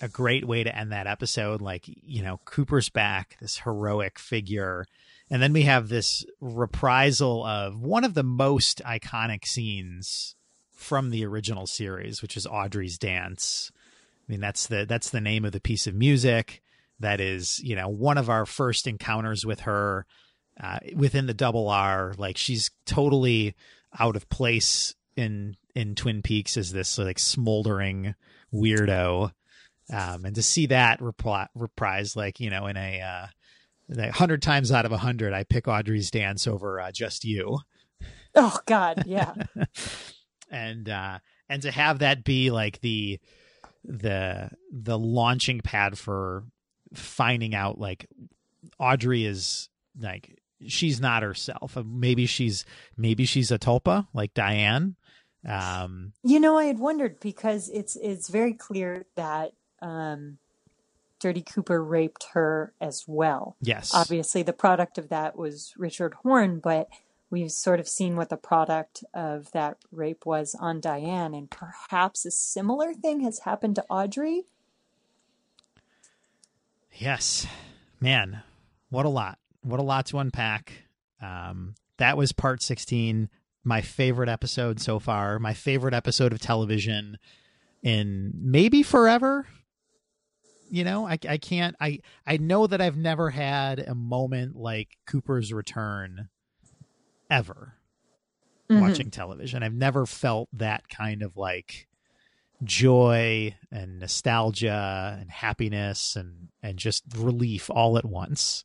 S1: a great way to end that episode like you know cooper's back this heroic figure. And then we have this reprisal of one of the most iconic scenes from the original series which is audrey's dance. I mean that's the that's the name of the piece of music. That is you know one of our first encounters with her uh, within the double R. Like she's totally out of place in in Twin Peaks as this like smoldering weirdo, um, and to see that repri- reprise like you know in a uh, like hundred times out of a hundred, I pick Audrey's dance over uh, just you.
S2: Oh God, yeah.
S1: and uh, and to have that be like the the the launching pad for finding out like Audrey is like she's not herself. Uh, maybe she's maybe she's a tulpa like Diane. Um,
S2: you know, I had wondered because it's it's very clear that um, Dirty Cooper raped her as well.
S1: Yes,
S2: obviously the product of that was Richard Horne, but we've sort of seen what the product of that rape was on Diane, and perhaps a similar thing has happened to Audrey.
S1: Yes, man, what a lot! What a lot to unpack. Um, that was part sixteen. My favorite episode so far. My favorite episode of television in maybe forever. You know, I I can't. I I know that I've never had a moment like Cooper's return ever.
S2: Mhm.
S1: watching television. I've never felt that kind of like joy and nostalgia and happiness and and just relief all at once.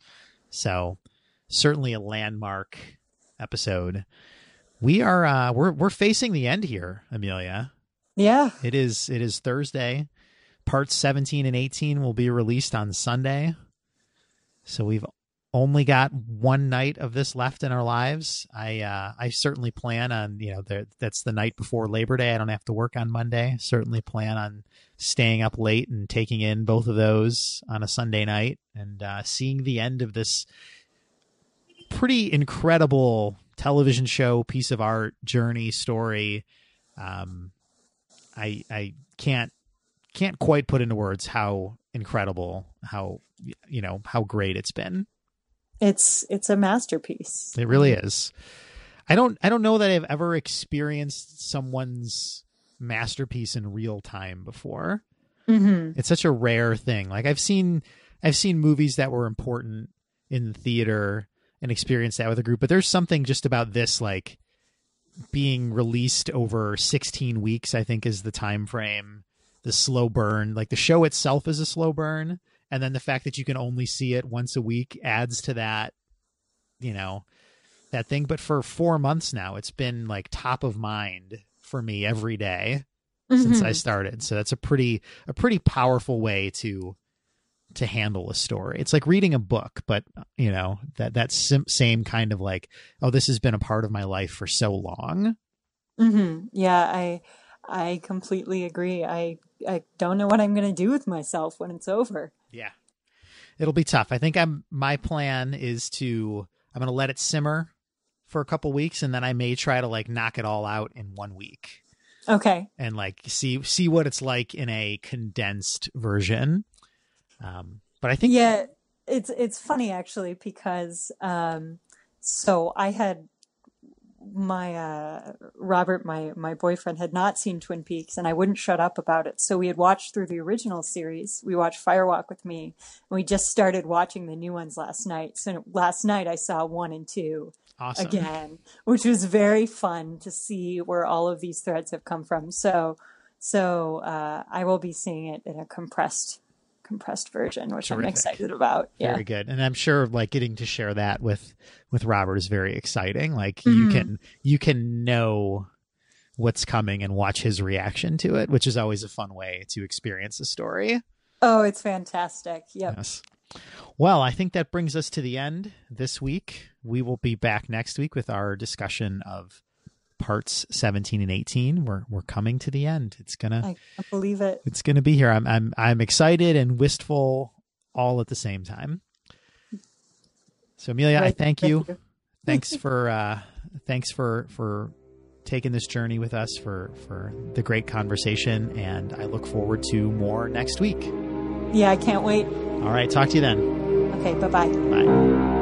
S1: So certainly a landmark episode. We are uh we're we're facing the end here, Amelia.
S2: Yeah.
S1: It is it is Thursday. Parts 17 and 18 will be released on Sunday. So we've only got one night of this left in our lives. I uh, I certainly plan on you know that's the night before Labor Day. I don't have to work on Monday. Certainly plan on staying up late and taking in both of those on a Sunday night and uh, seeing the end of this pretty incredible television show, piece of art, journey, story. Um, I I can't can't quite put into words how incredible, how you know how great it's been.
S2: It's it's a masterpiece.
S1: It really is. I don't I don't know that I've ever experienced someone's masterpiece in real time before.
S2: hmm
S1: It's such a rare thing. Like I've seen I've seen movies that were important in the theater and experienced that with a group, but there's something just about this like being released over 16 weeks I think is the time frame. The slow burn, like the show itself is a slow burn, and then the fact that you can only see it once a week adds to that you know that thing but for 4 months now it's been like top of mind for me every day since I started. So that's a pretty a pretty powerful way to to handle a story. It's like reading a book, but you know that that sim- same kind of like, oh, this has been a part of my life for so long.
S2: hmm Yeah, I I completely agree. I I don't know what I'm going to do with myself when it's over.
S1: Yeah, it'll be tough. I think I'm. My plan is to I'm going to let it simmer for a couple weeks, and then I may try to like knock it all out in one week.
S2: Okay.
S1: and like see see what it's like in a condensed version. Um, but I think
S2: Yeah, it's it's funny actually because um so I had my uh Robert my my boyfriend had not seen Twin Peaks and I wouldn't shut up about it. So we had watched through the original series. We watched Fire Walk with Me and we just started watching the new ones last night. So last night I saw 1 and 2
S1: awesome.
S2: again, which was very fun to see where all of these threads have come from. So, so uh, I will be seeing it in a compressed, compressed version, which I'm excited about. Yeah,
S1: Very good. And I'm sure like getting to share that with with Robert is very exciting. Like you
S2: Mhm.
S1: can you can know what's coming and watch his reaction to it, which is always a fun way to experience a story.
S2: Oh, it's fantastic. Yep.
S1: Yes. Well, I think that brings us to the end this week. We will be back next week with our discussion of parts 17 and 18. We're we're coming to the end. It's gonna
S2: I believe it.
S1: it's gonna be here. I'm I'm I'm excited and wistful all at the same time. So Amelia, I
S2: Right,
S1: thank you. Thanks for uh thanks for for taking this journey with us for for the great conversation and I look forward to more next week.
S2: Yeah, I can't wait.
S1: All right, talk to you then.
S2: Okay, bye bye.
S1: Bye.